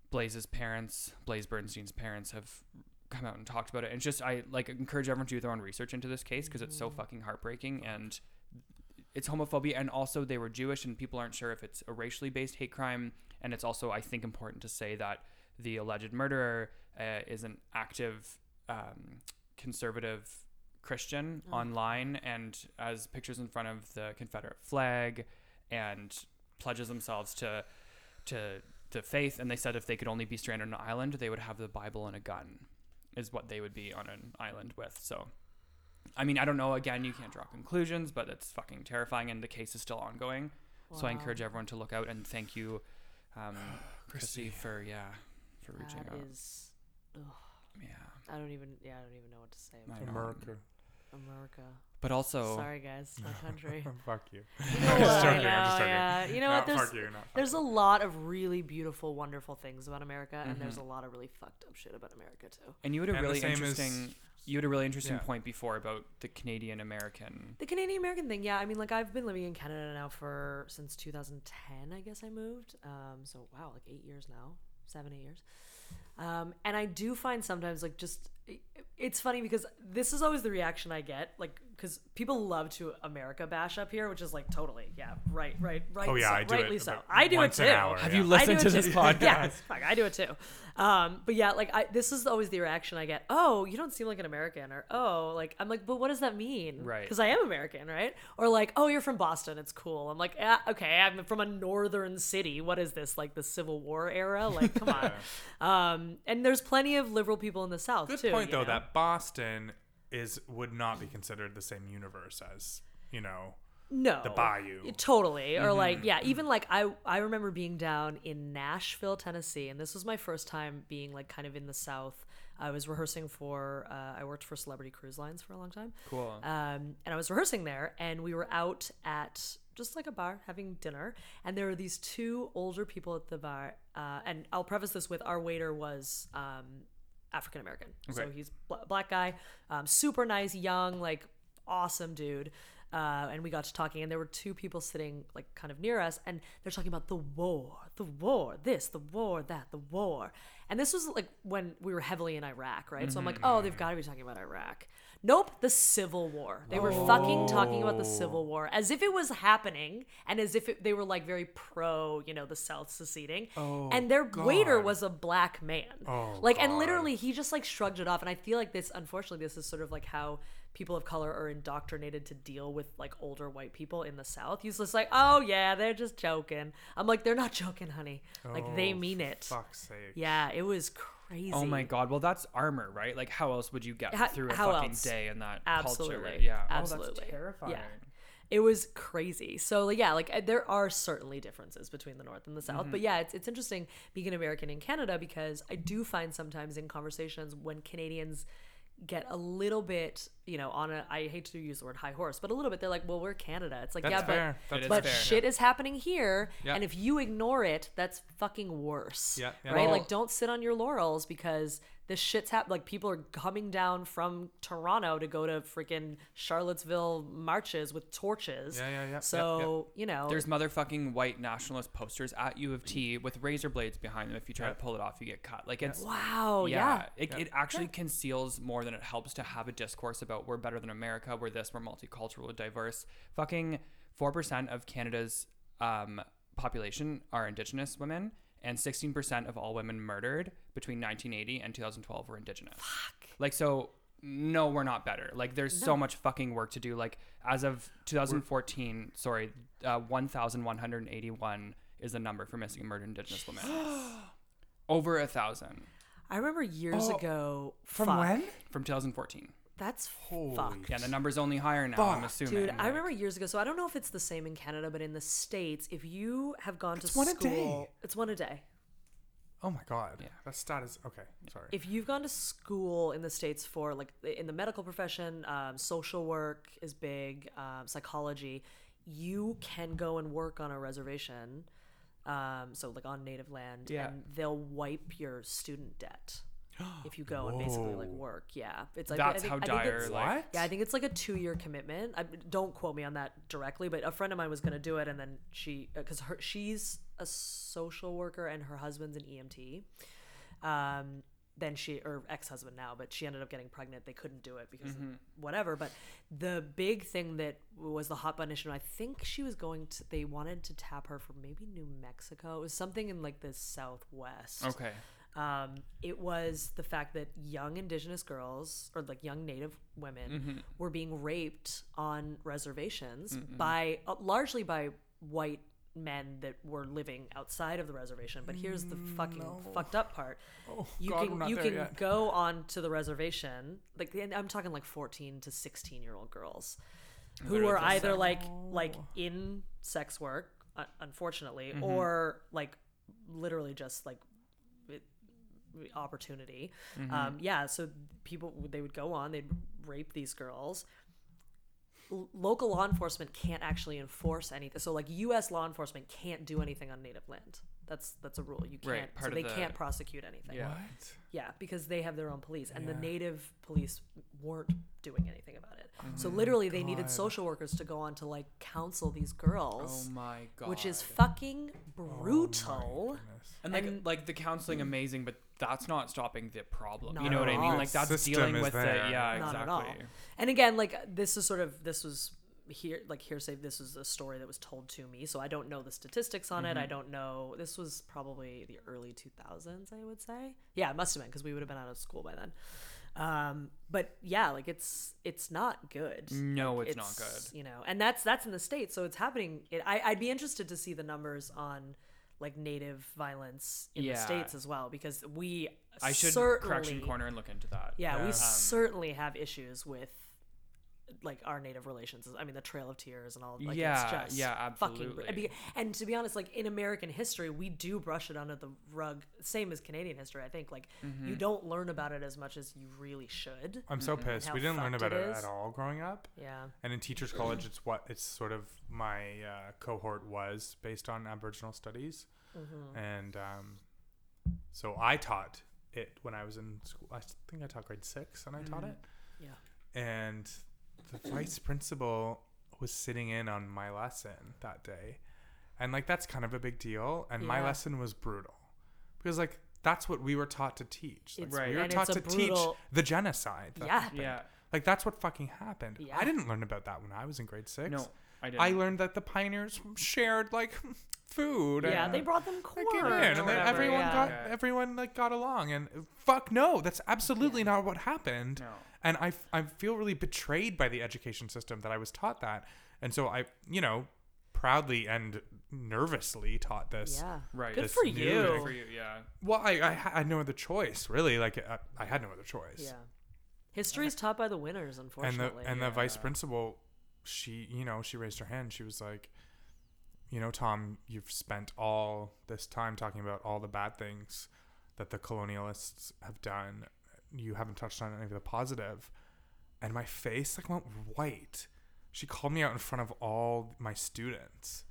Blaze's parents, Blaze Bernstein's parents, have come out and talked about it. And it's just, I like encourage everyone to do their own research into this case because it's so mm. fucking heartbreaking. And it's homophobia and also they were Jewish and people aren't sure if it's a racially based hate crime. And it's also I think important to say that the alleged murderer uh, is an active um, conservative Christian online and has pictures in front of the Confederate flag and pledges themselves to to to faith. And they said if they could only be stranded on an island they would have the Bible and a gun is what they would be on an island with. So I mean, I don't know. Again, you can't draw conclusions, but it's fucking terrifying, and the case is still ongoing. So I encourage everyone to look out and thank you, um, Chrissy, for yeah, for reaching That out. is. ugh, yeah, I don't even. Yeah, I don't even know what to say about. America. America. but also Sorry, guys, my country. fuck you. You know I'm just what? joking, I I'm just joking. yeah. You know No, what? There's you, there's a lot of really beautiful, wonderful things about America, and there's Mhm. a lot of really fucked up shit about America too. and you had a And really same is interesting. You had a really interesting Yeah. point before about the Canadian American. The Canadian American thing, yeah. I mean, like I've been living in Canada now for since 2010. I guess I moved. Um, so wow, like eight years now, seven, eight years. Um, and I do find sometimes like just it's funny because this is always the reaction I get, like because people love to America bash up here, which is like totally, yeah, right, right, right. Oh, yeah, so, I do it rightly so. I do it too. hour, Have yeah. you listened to this podcast? Yeah, fuck, I do it too. Um, but yeah, like I, this is always the reaction I get. Oh, you don't seem like an American, or oh, like I'm like, but what does that mean? Right. Because I am American, right? Or like, oh, you're from Boston. It's cool. I'm like, yeah, okay, I'm from a northern city. What is this? Like the Civil War era? Like, come on. Um, and there's plenty of liberal people in the South Good too. point though know? that Boston is would not be considered the same universe as you know no the Bayou. totally or like Mm-hmm. yeah even like i i remember being down in nashville tennessee and this was my first time being like kind of in the south i was rehearsing for uh, i worked for celebrity cruise lines for a long time Cool. um, and i was rehearsing there and we were out at just like a bar having dinner and there were these two older people at the bar uh, and i'll preface this with our waiter was um, african american so he's bl- black guy um, super nice young like awesome dude. Uh, and we got to talking and there were two people sitting like kind of near us and they're talking about the war the war this the war that the war. And this was like when we were heavily in iraq right? So i'm like oh they've got to be talking about iraq nope the civil war. They were fucking talking about the civil war as if it was happening and as if it, they were like very pro you know the south seceding. Oh, and their waiter was a black man. Oh, like and literally he just like shrugged it off. And i feel like this unfortunately this is sort of like how people of color are indoctrinated to deal with like older white people in the south. He's just like oh yeah they're just joking. I'm like they're not joking honey. Like they Oh, mean it. Fuck's sake. yeah it was crazy Oh my god. Well, that's armor, right? Like, how else would you get How- through a fucking else? day in that Absolutely. culture? Yeah. Absolutely. Oh, that's terrifying. Yeah. it was crazy. So like, yeah, like uh, there are certainly differences between the North and the South, but yeah, it's it's interesting being an American in Canada because I do find sometimes in conversations when Canadians get a little bit, you know, on a I hate to use the word high horse, but a little bit they're like, well, we're Canada. It's like, That's yeah, fair. but That's but fair. shit is happening here, Yeah. and if you ignore it, that's fucking worse. Yeah, yeah. Right? Well- like, don't sit on your laurels because this shit's happening. Like, people are coming down from Toronto to go to freaking Charlottesville marches with torches. Yeah, yeah, yeah, yeah, So you know, There's motherfucking white nationalist posters at U of T with razor blades behind them. If you try Yeah. to pull it off, you get cut. Like it's wow, yeah, It, it actually conceals more than it helps to have a discourse about we're better than America, we're this, we're multicultural, we're diverse. Fucking four percent of Canada's um, population are Indigenous women, and sixteen percent of all women murdered between 1980 and 2012 were Indigenous. Fuck. Like so. No, we're not better. Like, there's so much fucking work to do. Like, as of 2014, sorry, uh, 1,181 is the number for missing and murdered Indigenous women. Over a thousand I remember years Oh, ago. From fuck, when? from 2014. That's Holy fuck. Yeah, the number's only higher now. I'm assuming. Dude, I remember years ago. So I don't know if it's the same in Canada, but in the states, if you have gone It's to one a school, day. it's one a day. Oh my god. Yeah. That stat is okay. Sorry. if you've gone to school in the states for like in the medical profession um, social work is big um, psychology you can go and work on a reservation um, so like on native land Yeah. and they'll wipe your student debt if you go and basically like Whoa. work yeah it's like That's I think, how I think dire. it's- Like, What? yeah, I think it's like a two-year commitment. I, don't quote me on that directly, but a friend of mine was going to do it, and then she, because her, she's a social worker and her husband's an EMT. Um, then she, or ex-husband now, but she ended up getting pregnant. They couldn't do it because of whatever. But the big thing that was the hot button issue. I think she was going to. They wanted to tap her for maybe New Mexico. It was something in like the Southwest okay. Um, it was the fact that young indigenous girls or like young native women were being raped on reservations by uh, largely by white men that were living outside of the reservation but here's the fucking fucked up part Oh, you God, can you can yet. go on to the reservation like and i'm talking like 14 to 16 year old girls who Literally are either sex. like like in sex work uh, unfortunately Mm-hmm. or like literally just like it- opportunity Mm-hmm. um yeah so people they would go on they'd rape these girls L- local law enforcement can't actually enforce anything so like us law enforcement can't do anything on native land That's that's a rule. You can't. Right, part so of they the- can't prosecute anything. Yeah. What? Yeah, because they have their own police, and the native police weren't doing anything about it. So Mm-hmm. literally, they needed social workers to go on to like counsel these girls, Oh my god. which is fucking Oh brutal. goodness. and like and- like the counseling amazing, but that's not stopping the problem. Not you know what I mean? Like that's System dealing with there. it. Yeah, Not exactly. at all. And again, like this is sort of this was here like hearsay. This is a story that was told to me, so I don't know the statistics on it. Mm-hmm. I don't know. This was probably the early two thousands, I would say. Yeah, it must have been because we would have been out of school by then. Um, but yeah, like it's it's not good. No, Like, it's not good. You know, and that's that's in the states, so it's happening. It, I I'd be interested to see the numbers on like native violence in Yeah. the states as well because we I should correction corner and look into that. yeah, Yeah. we Um, certainly have issues with like our native relations. I mean, the Trail of Tears and all. Like, Yeah, it's just yeah, absolutely. and, and to be honest, like in American history, we do brush it under the rug. Same as Canadian history, I think. Like Mm-hmm. you don't learn about it as much as you really should. I'm so pissed. We didn't learn about it it, is. at all growing up. Yeah. And in teachers college, it's what it's sort of my uh, cohort was based on Aboriginal studies, Mm-hmm. and um, so I taught it when I was in school. I think I taught grade six, and I taught it. Yeah. And the vice principal was sitting in on my lesson that day, and like that's kind of a big deal. And my lesson was brutal because like that's what we were taught to teach. Like, It's- Right. We were and taught to brutal- teach the genocide. that Yeah. happened. Yeah. Like that's what fucking happened. Yeah. I didn't learn about that when I was in grade six. No, I didn't. I learned that the pioneers shared like food. Yeah, and they brought them they corn came in, and then whatever, everyone yeah. got Yeah. everyone like got along. And fuck no, that's absolutely not what happened. No. And I, I feel really betrayed by the education system that I was taught that. And so I, you know, proudly and nervously taught this. Yeah. Right. Good This for new you. Good for you. Yeah. Well, I, I had no other choice, really. Like I, I had no other choice. Yeah. History is taught by the winners, unfortunately. and the and the vice principal she you know she raised her hand she was like you know tom you've spent all this time talking about all the bad things that the colonialists have done you haven't touched on any of the positive and my face like went white she called me out in front of all my students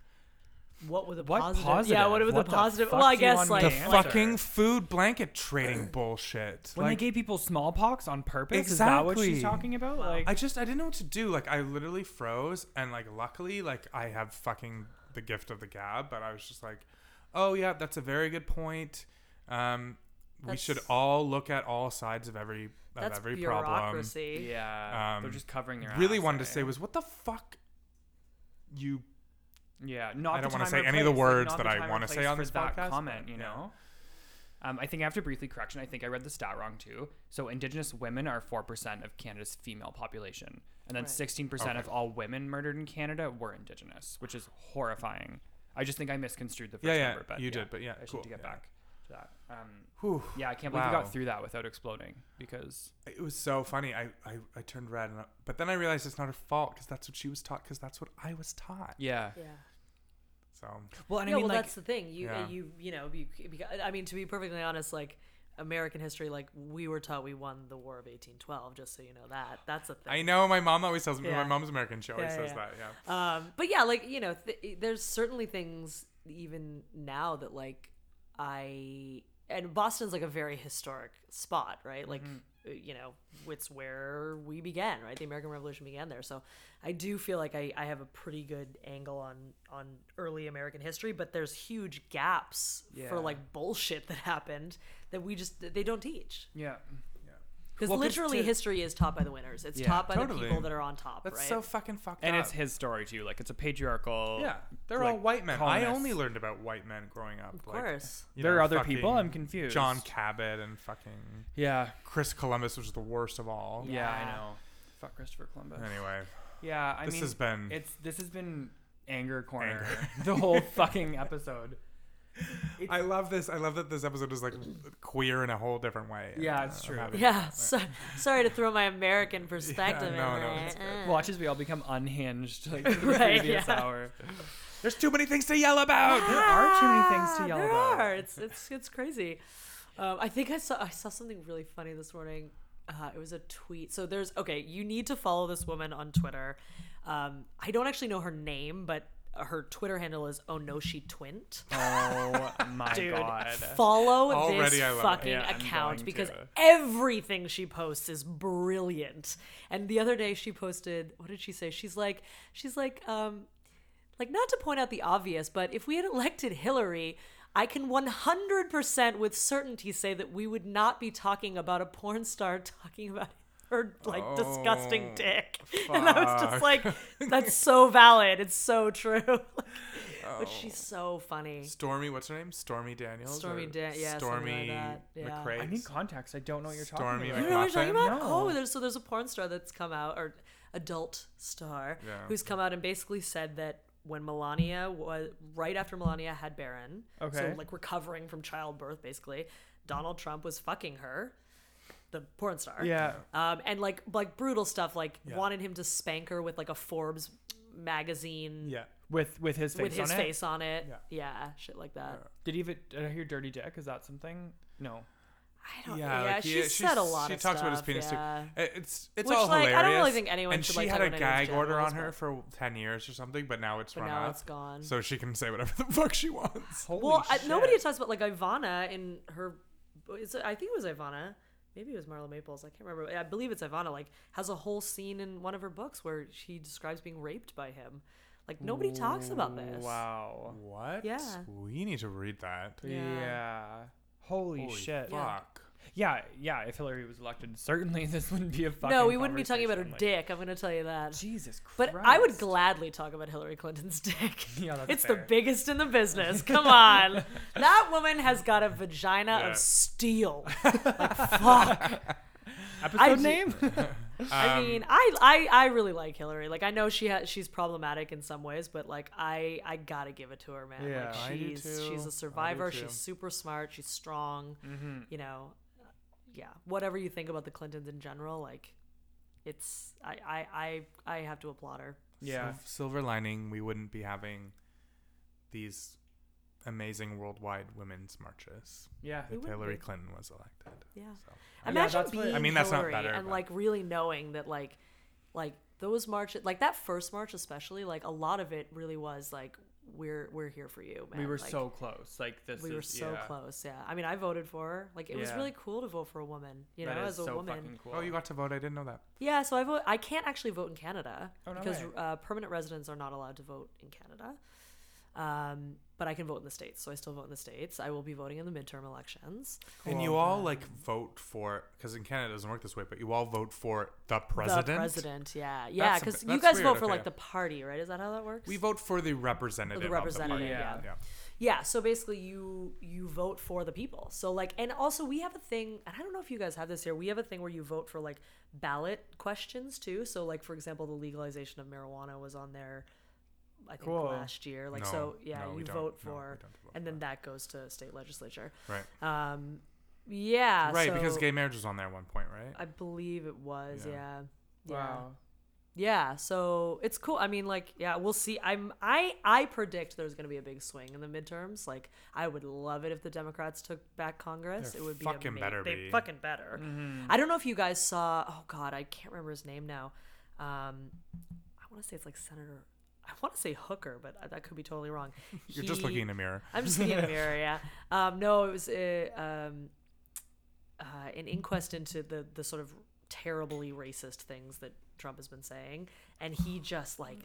what were the What positive? Yeah, what were What the the positive? well, I guess like the fucking food blanket trading bullshit When like they gave people smallpox on purpose, exactly. is that what she's Exactly. talking about? Like, I just I didn't know what to do. Like I literally froze, and like luckily, like I have fucking the gift of the gab, but I was just like, oh yeah, that's a very good point. Um, we should all look at all sides of every of that's every problem. bureaucracy. yeah, they're Um, just covering their. Really ass, wanted to eh? say was what the fuck you Yeah, not. I the don't wanna time say or any of the place, like, words that the I wanna say on for this that podcast, comment. You yeah. know, um, I think I have to briefly correction. I think I read the stat wrong too. So Indigenous women are four percent of Canada's female population, and then Right. sixteen percent of all women murdered in Canada were Indigenous, which is horrifying. I just think I misconstrued the first Yeah, yeah, number, but you yeah, did, but yeah, I should cool, need to get yeah. back to that. Um, Whew. yeah, I can't believe you got through that without exploding because It was so funny. I, I, I turned red, and I, but then I realized it's not her fault because that's what she was taught. Because that's what I was taught. yeah. Yeah. So Well, and yeah, I mean, well, like, that's the thing. You, Yeah. you, you know, you, beca- I mean, to be perfectly honest, like American history, like we were taught we won the War of 1812. Just so you know that. That's a thing. I know my mom always tells me. Yeah. My mom's American. She always Yeah, says yeah. that. Yeah. Um, but yeah, like you know, th- there's certainly things even now that like I and Boston's like a very historic spot, right? Like uh, you know, it's where we began, right? The American Revolution began there. So I do feel like I, I have a pretty good angle on on early American history, but there's huge gaps Yeah. for like bullshit that happened that we just they don't teach. yeah. Because Well, 'cause literally to- history is taught by the winners. It's Yeah, taught by the people that are on top, That's right? so fucking fucked And up. And it's his story too. Like it's a patriarchal. yeah, they're like, all white men. I only learned about white men growing up. of like, course. you There know, are other people? I'm confused. John Cabot and fucking Yeah. Chris Columbus was the worst of all. Yeah, I know. Fuck Christopher Columbus. Anyway, Yeah, I this mean, has been it's this has been anger corner Anger. the whole fucking episode. I love this. I love that this episode is like queer in a whole different way. Yeah, it's I'm true. having- Yeah, so, sorry to throw my American perspective no, in no, there. it's good. Uh. Watch as we all become unhinged like the Right, previous yeah. hour. There's too many things to yell about. There are too many things to yell there about. Are. It's it's it's crazy. Um, I think I saw I saw something really funny this morning. Uh, it was a tweet. So there's okay. You need to follow this woman on Twitter. Um, I don't actually know her name, but her Twitter handle is Onoshi Twint. Oh my Dude, god. follow Already this I love it. fucking Yeah, account because to. everything she posts is brilliant. And the other day she posted, what did she say? She's like, she's like, um, like not to point out the obvious, but if we had elected Hillary, I can 100% with certainty say that we would not be talking about a porn star talking about her like disgusting Oh, dick. And I was just like, that's so valid. It's so true. But Oh. she's so funny. Stormy, what's her name? Stormy Daniels. Stormy or Da- yeah, something like Stormy that, yeah. McRae. I need context. I don't know what you're Stormy talking You about. know what I'm talking about? Oh, no. Oh, there's so there's a porn star that's come out or adult star Yeah. who's come out and basically said that when Melania was right after Melania had Barron, Okay. so like recovering from childbirth, basically, Donald Trump was fucking her, the porn star. Yeah. Um, and like like brutal stuff, like Yeah. wanted him to spank her with like a Forbes magazine Yeah. With with his face with his on face on it. Yeah. Yeah, shit like that. Did he even did I hear dirty dick? Is that something? No. I don't. Yeah, Yeah, like he- she she's- said a lot She talks stuff. about his penis yeah. too. It's it's Which, all like, I don't really think anyone and should, she like, had a gag order on her for ten years or something, but now it's But run now out. it's gone. So she can say whatever the fuck she wants. Holy Well, I, nobody talks about like Ivana in her. Is it, I think it was Ivana. Maybe it was Marla Maples. I can't remember. I believe it's Ivana. Like has a whole scene in one of her books where she describes being raped by him. Like nobody talks about this. Wow. What? Yeah. We need to read that. Yeah. Yeah. Holy, Holy shit. fuck. Yeah, yeah. If Hillary was elected, certainly this wouldn't be a fucking. No, we wouldn't be talking about her like- dick. I'm gonna tell you that. Jesus Christ. But I would gladly talk about Hillary Clinton's dick. Yeah, that's it's the biggest in the business. Come on, that woman has got a vagina Yeah. of steel. Like fuck. Episode I- name? I Um, mean, I, I I really like Hillary. Like I know she has she's problematic in some ways, but like I I gotta give it to her, man. Yeah. like I do she's too. she's I a do survivor. She's super smart. She's strong. mm-hmm. You know, yeah. Whatever you think about the Clintons in general, like it's I I I, I have to applaud her. Yeah. Sil- silver lining, we wouldn't be having these amazing worldwide women's marches Yeah. If Hillary be. Clinton was elected. Yeah. So. Yeah, Imagine that's what- being I mean, that's not Hillary better, and but- like really knowing that like like those marches like that first march especially like a lot of it really was like we're we're here for you man We were Like, so close. Like this. we were is- so yeah. close yeah i mean i voted for her like it was really cool to vote for a woman you That know is as a so woman cool. Oh, you got to vote. I didn't know that. yeah so i vote i can't actually vote in canada Oh, no because uh, permanent residents are not allowed to vote in canada um, but I can vote in the states, so I still vote in the states. I will be voting in the midterm elections. And you all like vote for because in Canada it doesn't work this way, but you all vote for the president. The president, yeah, yeah, because you that's guys vote weird, for okay. like the party, right? Is that how that works? We vote for the representative. of representative, the party. yeah. yeah. Yeah, so basically you you vote for the people. So like and also we have a thing and I don't know if you guys have this here. We have a thing where you vote for like ballot questions too. So like for example, the legalization of marijuana was on there I think Cool. last year. Like No, so yeah, no, you vote for don't vote and for then that goes to state legislature. Right. Um yeah, right, because gay marriage was on there at one point, right? I believe it was, Yeah. yeah. Yeah. Wow. Yeah, so it's cool. I mean, like, yeah, we'll see. I'm I I predict there's going to be a big swing in the midterms. Like, I would love it if the Democrats took back Congress. There it would be fucking ama- better They be. fucking better. Mm-hmm. I don't know if you guys saw. Oh God, I can't remember his name now. Um, I want to say it's like Senator. I want to say Hooker, but I- that could be totally wrong. You're just looking in a mirror. I'm just looking in the mirror. Yeah. Um, no, it was uh, um, uh, an inquest into the the sort of terribly racist things that Trump has been saying, and he just like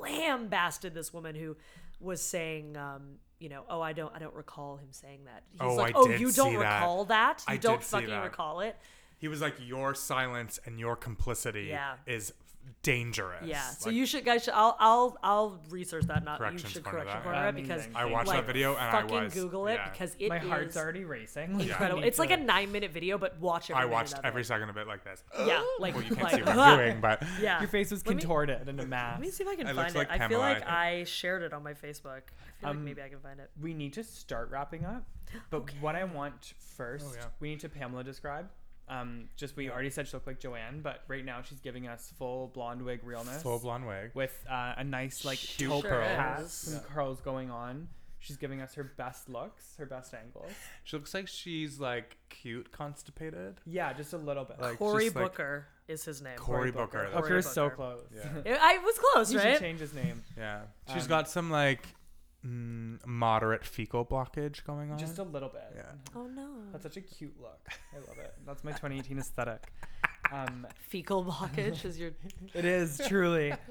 lambasted this woman who was saying, um, you know, oh, I don't, I don't recall him saying that. He's Oh, like, I oh, did you don't see that. recall that? You I don't fucking recall it? He was like, "Your silence and your complicity Yeah. is dangerous." Yeah. So Like, you should, guys. Should, I'll, I'll, I'll research that. Not you Corrections should corner correction that. corner it because Amazing. I watched like, that video and I fucking was Google it yeah. because it My heart's already racing. Incredible. need It's like a nine minute video, but watch it. I watched every second of it like this. Yeah, like Well, you can't like, see what I'm doing, but Yeah, Your face was Let me- contorted in a mask. Let me see if I can It find it. like I feel like I I shared it on my Facebook. I feel like Um, maybe I can find it. we need to start wrapping up. But what I want first, Oh, yeah. we need to Pamela describe. Um, just we already said she looked like Joanne, but right now she's giving us full blonde wig realness full blonde wig. with uh, a nice like She taupe sure hat, is. some curls going on. She's giving us her best looks, her best angles. She looks like she's like cute constipated. Yeah, just a little bit. Like Cory just, like- Booker is his name. Cory Booker. that's Hooker is so Booker. close. Yeah. I was close, he should right? change his name. Yeah. She's Um, got some like mm, moderate fecal blockage going on. Just a little bit. Yeah. Oh no. That's such a cute look. I love it. That's my 2018 aesthetic. Um, Fecal blockage is your. it is truly.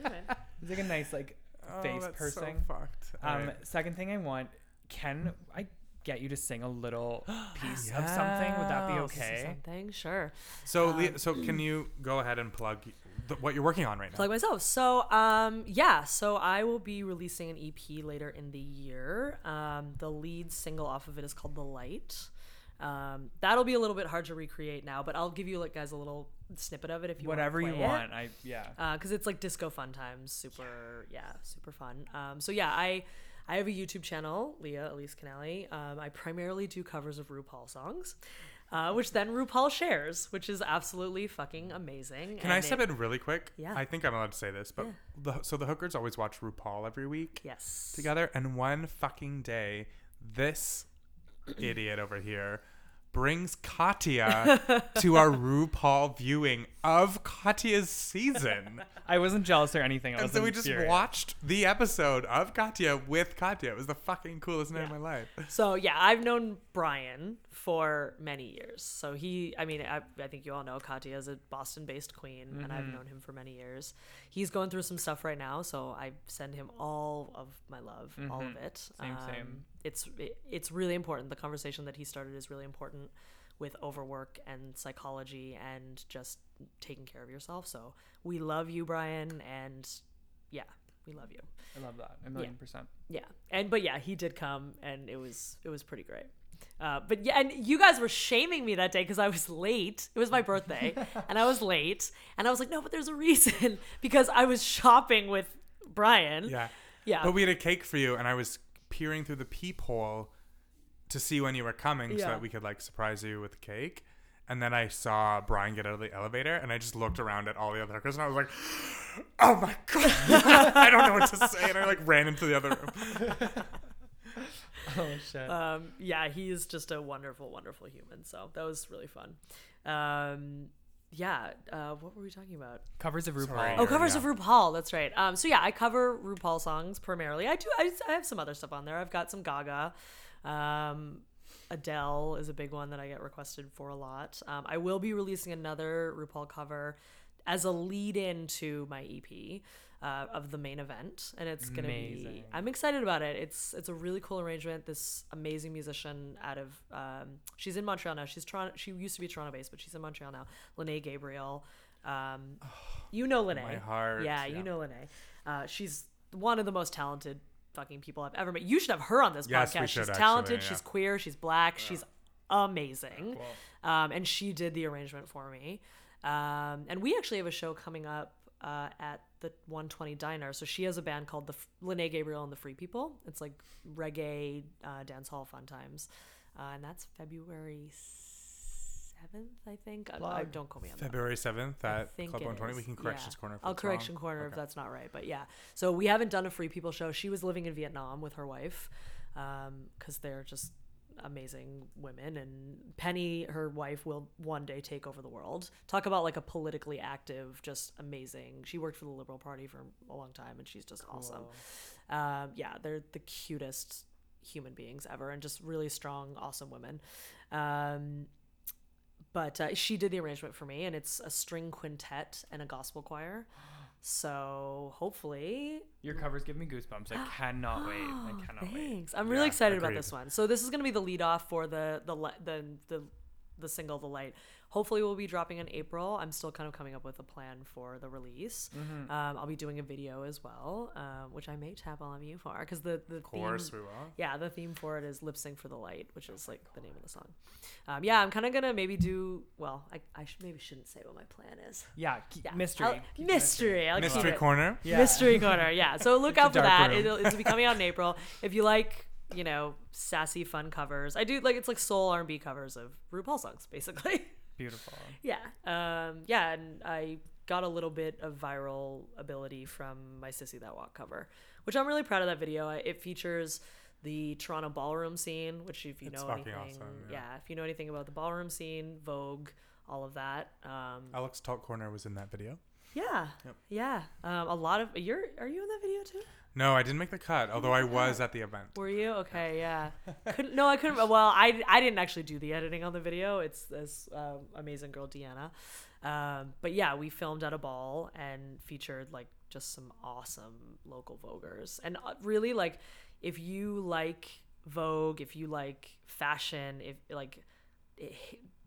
It's like a nice like Oh, face that's pursing. So fucked. Um, Alright. second thing I want, can I get you to sing a little piece of something? Would that be okay? Something, sure. So, um, so can you go ahead and plug what you're working on right now? plug myself. So, um, yeah, so I will be releasing an EP later in the year. Um, the lead single off of it is called "The Light." Um, that'll be a little bit hard to recreate now, but I'll give you like guys a little snippet of it if you Whatever you play it. want. I yeah. because it's like disco fun times super yeah super fun um, so yeah i i have a youtube channel leah elise canali um, i primarily do covers of rupaul songs uh, which then rupaul shares which is absolutely fucking amazing Can I and step it- in really quick? Yeah. I think I'm allowed to say this, but the, so the hookers always watch RuPaul every week yes together, and one fucking day, this idiot over here brings Katya to our RuPaul viewing of Katya's season. I wasn't jealous or anything. I And so we just watched the episode of Katya with Katya. It was the fucking coolest night of my life. So yeah, I've known Brian for many years. So he, I mean, I, I think you all know Katya is a Boston-based queen, and I've known him for many years. He's going through some stuff right now, so I send him all of my love, all of it. Same, same. Um, It's it, it's really important. The conversation that he started is really important with overwork and psychology and just taking care of yourself. So we love you, Brian, and yeah, we love you. I love that. A million percent. Yeah, and but yeah, he did come, and it was it was pretty great. Uh, but yeah, and you guys were shaming me that day because I was late. It was my birthday, and I was late, and I was like, no, but there's a reason because I was shopping with Brian. Yeah. Yeah. But we had a cake for you, and I was peering through the peephole to see when you were coming so Yeah. that we could like surprise you with the cake. And then I saw Brian get out of the elevator, and I just looked around at all the other hookers, and I was like, "Oh my god, I don't know what to say." And I like ran into the other room. Oh shit. Um, yeah, he is just a wonderful, wonderful human. So that was really fun. Um, yeah. Uh, what were we talking about? Covers of RuPaul. Sorry. Oh, covers yeah. of RuPaul. That's right. Um, so yeah, I cover RuPaul songs primarily. I do. I, I have some other stuff on there. I've got some Gaga. Um, Adele is a big one that I get requested for a lot. Um, I will be releasing another RuPaul cover as a lead-in to my EP uh, of the main event, and it's gonna be. I'm excited about it. It's it's a really cool arrangement. This amazing musician out of um, she's in Montreal now. She's Toronto. She used to be Toronto based, but she's in Montreal now. Lene Gabriel. Um, you know Lene. my heart, Yeah, yeah. you know Lene. Uh, she's one of the most talented fucking people I've ever met. You should have her on this Yes, podcast. she's talented. actually, yeah. She's queer. She's black. She's amazing. Um, and she did the arrangement for me. Um, and we actually have a show coming up uh, at the 120 Diner. So she has a band called the F- Lene Gabriel and the Free People. It's like reggae uh, dance hall fun times, uh, and that's February 7th, I think. I, I, don't quote me on that. February seventh at Club 120. is. We can corrections Yeah. corner. If I'll correction wrong. corner if that's not right, but yeah. So we haven't done a free people show. She was living in Vietnam with her wife, because they're just amazing women. And Penny, her wife, will one day take over the world. Talk about like a politically active, just amazing. She worked for the Liberal Party for a long time, and she's just awesome. Um, yeah, they're the cutest human beings ever, and just really strong, awesome women. Um, but uh, she did the arrangement for me and it's a string quintet and a gospel choir so hopefully Your covers give me goosebumps. I cannot wait. I cannot wait. thanks i'm really Yeah, excited about this one so this is going to be the lead off for the the li- the the the single the light hopefully we'll be dropping in april i'm still kind of coming up with a plan for the release Mm-hmm. um, i'll be doing a video as well um, which i may tap on you for because the the Of course, theme, we will. yeah, the theme for it is lip sync for the light, which is like the name of the song. Um, yeah, I'm kind of gonna maybe do. Well, I, I should maybe shouldn't say what my plan is. Yeah, keep, Yeah, mystery. Keep mystery. Mystery corner. Yeah. Mystery corner. Yeah. So look out for that. It'll, it'll be coming out in April. If you like, you know, sassy, fun covers, I do like it's like soul R&B covers of RuPaul songs, basically. Beautiful. yeah. Um, yeah, and I got a little bit of viral ability from my Sissy That Walk cover, which I'm really proud of that video. I- It features the Toronto ballroom scene, which if you It's know anything, awesome, yeah. yeah. if you know anything about the ballroom scene, Vogue, all of that. Um, Alex Talk Corner was in that video. yeah, Yep. yeah. Um, a lot of you're are you in that video too? No, I didn't make the cut, although I was at the event. Were you okay? Yeah. couldn't no, I couldn't. Well, I I didn't actually do the editing on the video. It's this um, amazing girl Deanna. Um, but yeah, we filmed at a ball and featured like just some awesome local Voguers. And uh, really, like, if you like Vogue, if you like fashion, if like, it,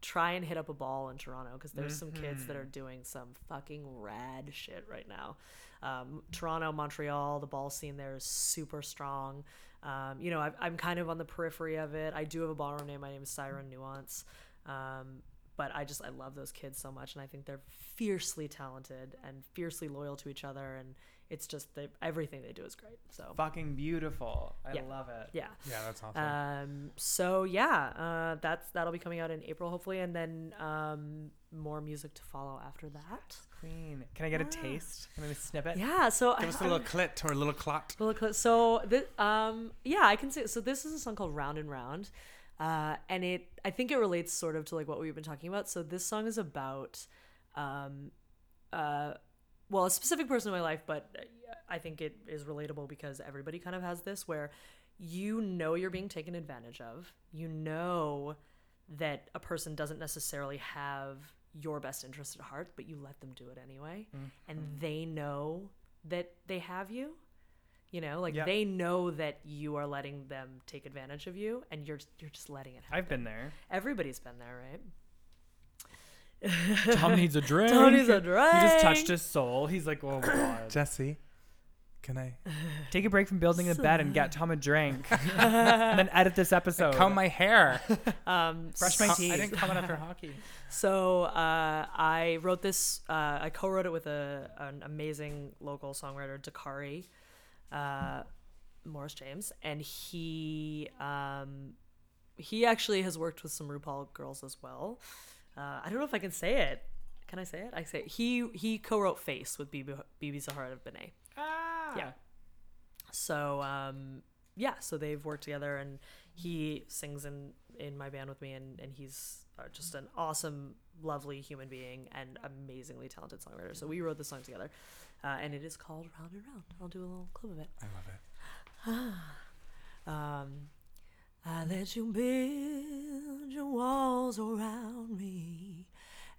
try and hit up a ball in Toronto because there's some kids that are doing some fucking rad shit right now. Um, Toronto, Montreal, the ball scene there is super strong. Um, you know, i I'm kind of on the periphery of it. I do have a ballroom name. My name is Siren Nuance. Um, but I just I love those kids so much, and I think they're fiercely talented and fiercely loyal to each other, and it's just they, everything they do is great. So Fucking beautiful. I Yeah. love it. yeah. Yeah, that's awesome. Um, so yeah, uh, that's that'll be coming out in April hopefully, and then um, more music to follow after that. Queen. Can I get a taste? Can I snip it? Yeah, so Give us a little clit or a little clot. Well, cl- So this, um, yeah, I can say. So this is a song called "Round and Round," uh, and it, I think it relates sort of to like what we've been talking about. So this song is about, um, uh, well, a specific person in my life, but uh, I think it is relatable because everybody kind of has this where you know you're being taken advantage of. You know that a person doesn't necessarily have your best interest at heart, but you let them do it anyway, mm-hmm. and they know that they have you you know like Yeah. they know that you are letting them take advantage of you and you're you're just letting it happen I've been there. everybody's been there right Tom needs a drink. Tom needs a drink. He just touched his soul. He's like, oh my god. Jesse, can I Take a break from building the bed and get Tom a drink. and then edit this episode. comb my hair? um Brush my teeth. I didn't come out after hockey. So uh, I wrote this. Uh, I co-wrote it with a an amazing local songwriter, Dakari, uh, Morris James, and he um, he actually has worked with some RuPaul girls as well. Uh, I don't know if I can say it. Can I say it? I say it. he he co-wrote Face with BeBe BeBe Zahara of Benet. Ah. Yeah. So um, yeah, so they've worked together, and he sings in in my band with me, and and he's uh, just an awesome, lovely human being and amazingly talented songwriter. So we wrote this song together, uh, and it is called Round and Round. I'll do a little clip of it. I love it. Um, I let you build your walls around me,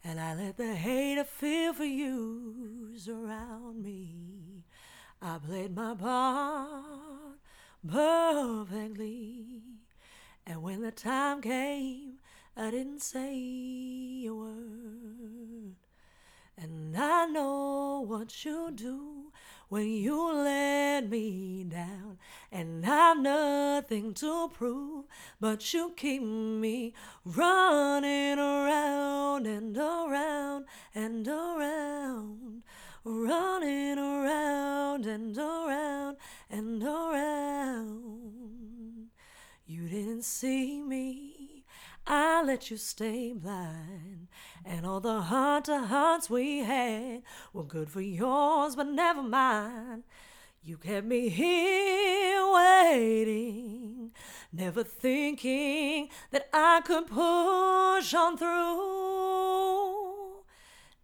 and I let the hate I feel for you surround me. I played my part perfectly, and when the time came, I didn't say a word. And I know what you'll do when you let me down. And I've nothing to prove, but you keep me running around and around and around. Running around and around and around. You didn't see me. I let you stay blind. And all the to hearts we had were good for yours, but never mind. You kept me here waiting, never thinking that I could push on through.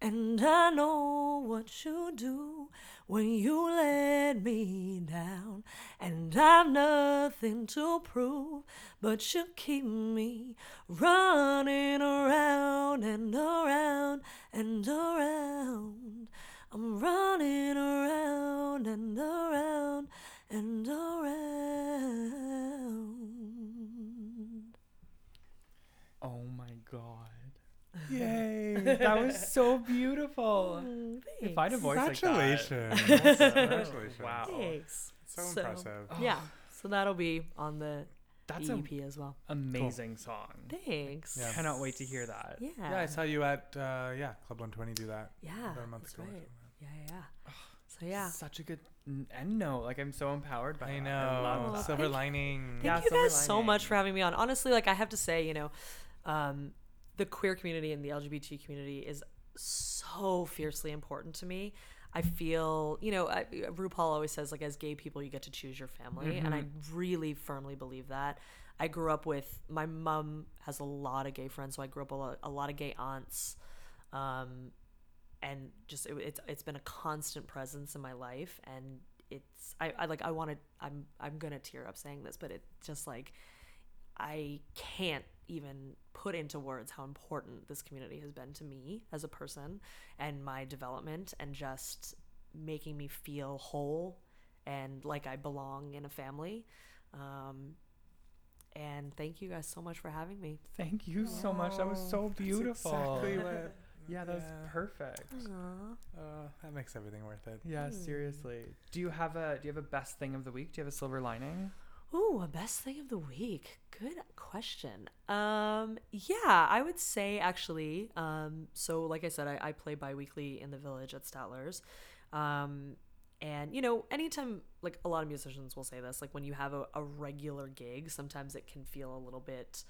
And I know what you do when you let me down. And I've nothing to prove, but you keep me running around and around and around. I'm running around and around and around. Oh my god. Yay. that was so beautiful. If I had a voice like that. Congratulations. Congratulations. Congratulations. Wow. Thanks. So impressive. Yeah. So that'll be on the That's the an EP as well. amazing song. Thanks. Yeah. Cannot wait to hear that. Yeah. Yeah, I saw you at uh, yeah Club 120 do that Yeah, about a month that's ago. right. Yeah, yeah, yeah. So yeah. Such a good end note. Like I'm so empowered by I that. know. love that. Silver Thank- lining. Thank Yeah, you silver guys so much for having me on. Honestly, like I have to say, you know, um, the queer community and the LGBT community is so fiercely important to me. I feel, you know, I, RuPaul always says, like, as gay people, you get to choose your family. And I really firmly believe that. I grew up with, my mom has a lot of gay friends, so I grew up with a lot, a lot of gay aunts. Um, and just, it, it's, it's been a constant presence in my life. And it's, I, I like, I wanted, I'm, I'm going to tear up saying this, but it just like, I can't even put into words how important this community has been to me as a person and my development and just making me feel whole and like I belong in a family. Um, and thank you guys so much for having me. Thank you so much. That was so That's beautiful. exactly what. yeah, that was Yeah. perfect. Uh, that makes everything worth it. Yeah, seriously. Do you have a do you have a best thing of the week? Do you have a silver lining? Ooh, a best thing of the week. Good question. Um, yeah, I would say actually. Um, so like I said, I, I play bi-weekly in the village at Statler's. Um, and you know, anytime like a lot of musicians will say this, like when you have a, a regular gig, sometimes it can feel a little bit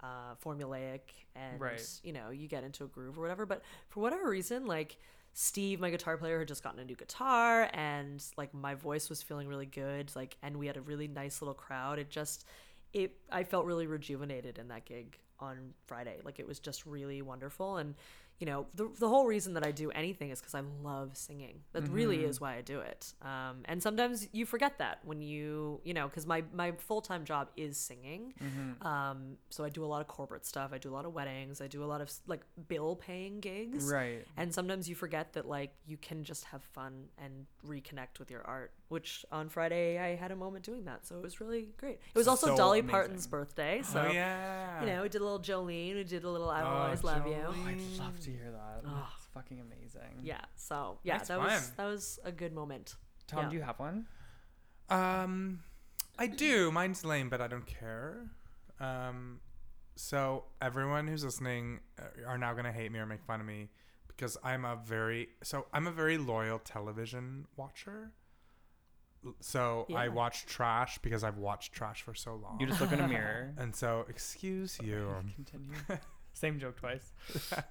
uh, formulaic and Right. you know, you get into a groove or whatever. But for whatever reason, like Steve, my guitar player, had just gotten a new guitar, and like my voice was feeling really good. Like, and we had a really nice little crowd. It just, it, I felt really rejuvenated in that gig on Friday. Like, it was just really wonderful. And you know, the the whole reason that I do anything is because I love singing. That really is why I do it. Um, and sometimes you forget that when you, you know, because my my full time job is singing. Um, so I do a lot of corporate stuff. I do a lot of weddings. I do a lot of like bill paying gigs. Right. And sometimes you forget that like you can just have fun and reconnect with your art. Which on Friday I had a moment doing that, so it was really great. It was also So Dolly amazing. Parton's birthday, so oh yeah. you know we did a little Jolene, we did a little I Will Oh, Always Love You. Jolene. I'd love to hear that. Oh. It's fucking amazing. Yeah, so yeah, That's that was that was a good moment. Tom, Yeah. do you have one? Um, I do. Mine's lame, but I don't care. Um, so everyone who's listening uh, are now gonna hate me or make fun of me because I'm a very so I'm a very loyal television watcher. L- So I Yeah. watch trash because I've watched trash for so long. You just look in a mirror. and so, excuse you. Continue. Same joke twice.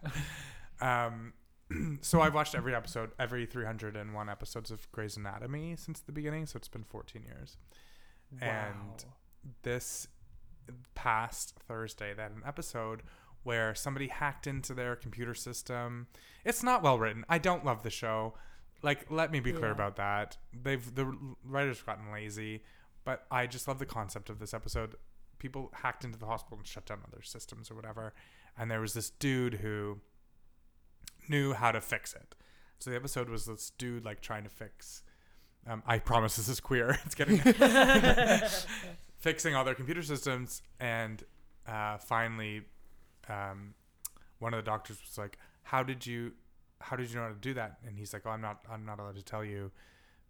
Um, so I've watched every episode, every 301 episodes of Grey's Anatomy since the beginning. So it's been 14 years. Wow. And this past Thursday, they had an episode where somebody hacked into their computer system. It's not well written. I don't love the show. Like, let me be clear Yeah. about that. They've the writers have gotten lazy, but I just love the concept of this episode. People hacked into the hospital and shut down other systems or whatever, and there was this dude who knew how to fix it. So the episode was this dude like trying to fix. Um, I promise this is queer. It's getting fixing all their computer systems, and uh, finally, um, one of the doctors was like, "How did you, how did you know how to do that?" And he's like, "Oh, I'm not, I'm not allowed to tell you,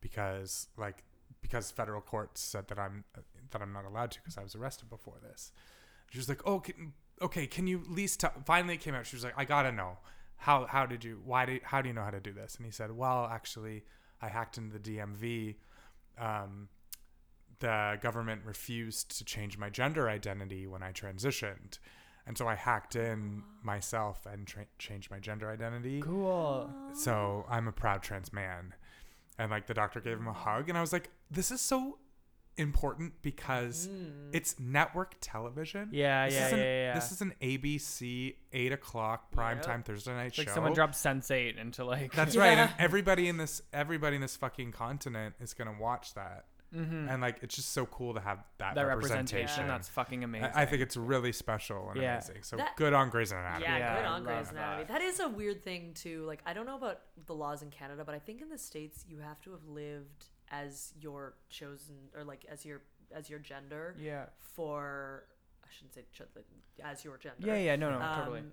because like, because federal courts said that I'm, that I'm not allowed to because I was arrested before this." She was like, "Oh, can, okay, can you at least tell?" Finally, it came out. She was like, "I gotta know." How, how did you why did how do you know how to do this and he said well actually I hacked into the DMV um, the government refused to change my gender identity when I transitioned. And so I hacked in myself and tra- changed my gender identity. Cool. So I'm a proud trans man. And like the doctor gave him a hug. And I was like, this is so important because hmm. it's network television. Yeah, This yeah, is an, yeah, yeah. This is an ABC 8 o'clock primetime Thursday night It's like show. someone dropped Sense8 into like. That's right. And everybody in this everybody in this fucking continent is gonna watch that. Mhm. And like it's just so cool to have that, that representation. representation. That's fucking amazing. I, I think it's really special and Yeah. amazing. So That- good on Grey's Anatomy. Yeah, Yeah, good on Grey's love Anatomy. that. That is a weird thing too. Like I don't know about the laws in Canada, but I think in the states you have to have lived as your chosen or like as your as your gender yeah. for I shouldn't say ch- as your gender. Yeah, yeah, no, no, totally.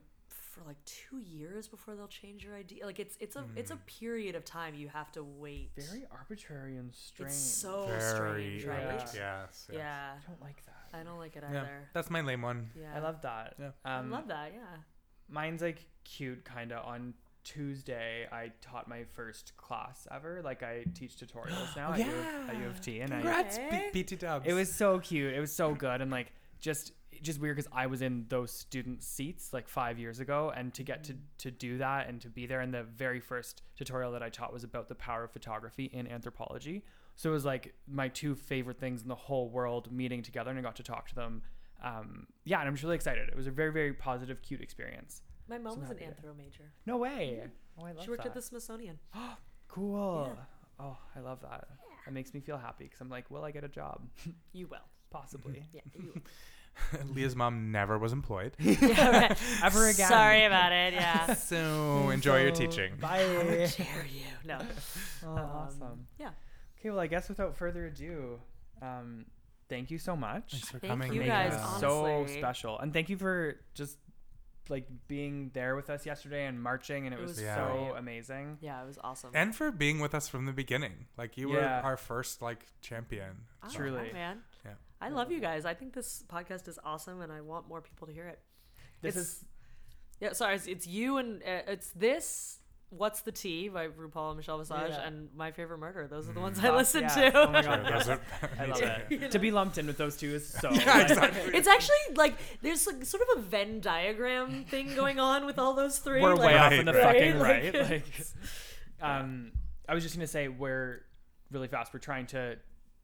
For like two years before they'll change your ID. Like it's it's a it's Hmm. a period of time you have to wait. Very arbitrary and strange. It's so Very strange, right? Yeah. yes, yes. Yeah, I don't like that. I don't like it Yeah, either. that's my lame one. Yeah, I love that. Yeah. Um, I love that. Yeah. Mine's like cute, kind of. On Tuesday, I taught my first class ever. Like I teach tutorials now at, U, at U of T, and I Congrats, Okay. B- BT Dubs. it was so cute. It was so good, and like just just weird because I was in those student seats like five years ago, and to get to to do that and to be there, and the very first tutorial that I taught was about the power of photography in anthropology. So it was like my two favorite things in the whole world meeting together, and I got to talk to them. Um, yeah, and I'm just really excited. It was a very very positive, cute experience. My mom So was an anthro major. No way. Oh, I love that. She worked that. at the Smithsonian. Oh, cool. Oh, I love that. That makes me feel happy because I'm like, will I get a job? You will. Possibly. Yeah. You Leah's mom never was employed. yeah right. Ever again. Sorry about it. Yeah. so enjoy your teaching. Bye. Dare you? No. Oh, Um, awesome. Yeah. Okay, well, I guess without further ado, um, thank you so much. Thanks for Thank coming. you guys, this Leah. so special, and thank you for just like being there with us yesterday and marching, and it, It was, was Yeah. so great. amazing. Yeah, it was awesome. and for being with us from the beginning. Like you Yeah. were our first like champion. Oh, So- Truly. man. Yeah. I love you guys. I think this podcast is awesome, and I want more people to hear it. This It's- is Yeah, sorry, it's, it's you and uh, it's this. What's the Tea by RuPaul and Michelle Visage, Yeah. and My Favorite Murder. Those are the Mm. ones I listen yes. to. Oh my God, those are- I love Yeah. it. To be lumped in with those two is so. Yeah, like- exactly. It's actually like there's like sort of a Venn diagram thing going on with all those three. We're like, way off Right, in the right. fucking Like, right. Like, it's- um, I was just gonna say we're really fast. We're trying to,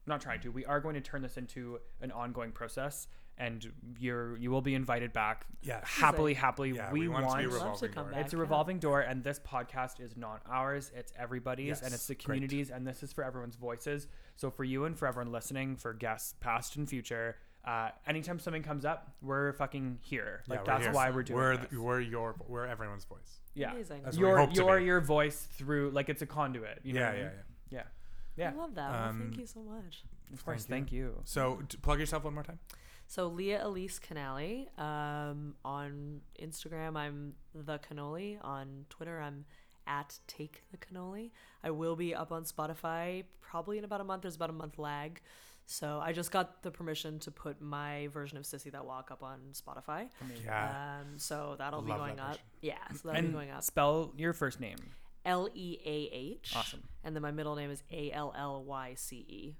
not trying to. We are going to turn this into an ongoing process, and you're you will be invited back. Yes. Happily, happily. Yeah, we, we want it to be want. I'd to revolving come door. back. it's a yeah. revolving door, and this podcast is not ours. It's everybody's, and it's the great. communities, and this is for everyone's voices. So for you and for everyone listening, for guests past and future, uh, anytime something comes up, we're fucking here. Like we're that's here. why we're doing We're this. we're your we're everyone's voice. yeah, Amazing. That's you're you're your voice through like it's a conduit. You know yeah, what I yeah, mean? yeah. yeah, yeah. I love that. Well, Um, thank you so much. Of course, Thank thank you. So t- plug yourself one more time. So Leah Elise Canali. Um, on Instagram, I'm the cannoli. On Twitter, I'm at take the cannoli. I will be up on Spotify probably in about a month. There's about a month lag. So I just got the permission to put my version of Sissy That Walk up on Spotify. Yeah. Um, so that'll be Love going that up. version. Yeah, so that'll be going up. spell your first name. L E A H. Awesome. And then my middle name is A L L Y C E.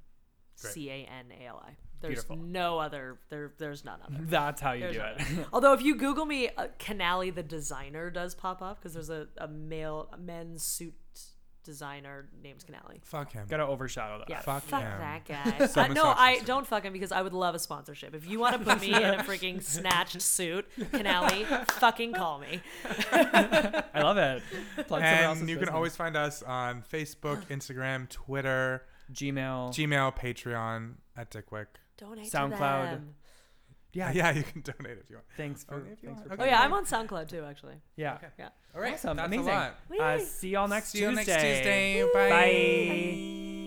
C A N A L I. There's Beautiful. no other. There, there's none other. That's how you There's do it. other. Although if you Google me, uh, Canali the designer does pop up because there's a, a male a men's suit designer named Canali. Fuck him. Gotta overshadow that. Yeah, Fuck fuck, him. that guy. So Uh, no, I don't fuck him because I would love a sponsorship. If you want to put me in a freaking snatched suit, Canali, fucking call me. I love it. Plug And else's you can always find us on Facebook, Instagram, Twitter, Gmail. Gmail, Patreon at Dickwick. Donate SoundCloud. To them. yeah. Yeah, you can donate if you want. Thanks for. Okay, if you thanks want. for Okay. Oh yeah, I'm on SoundCloud too, actually. Yeah. Yeah. All right. Awesome. That's Amazing. a lot. Uh, see y'all next See you Tuesday. next Tuesday. Bye. Bye.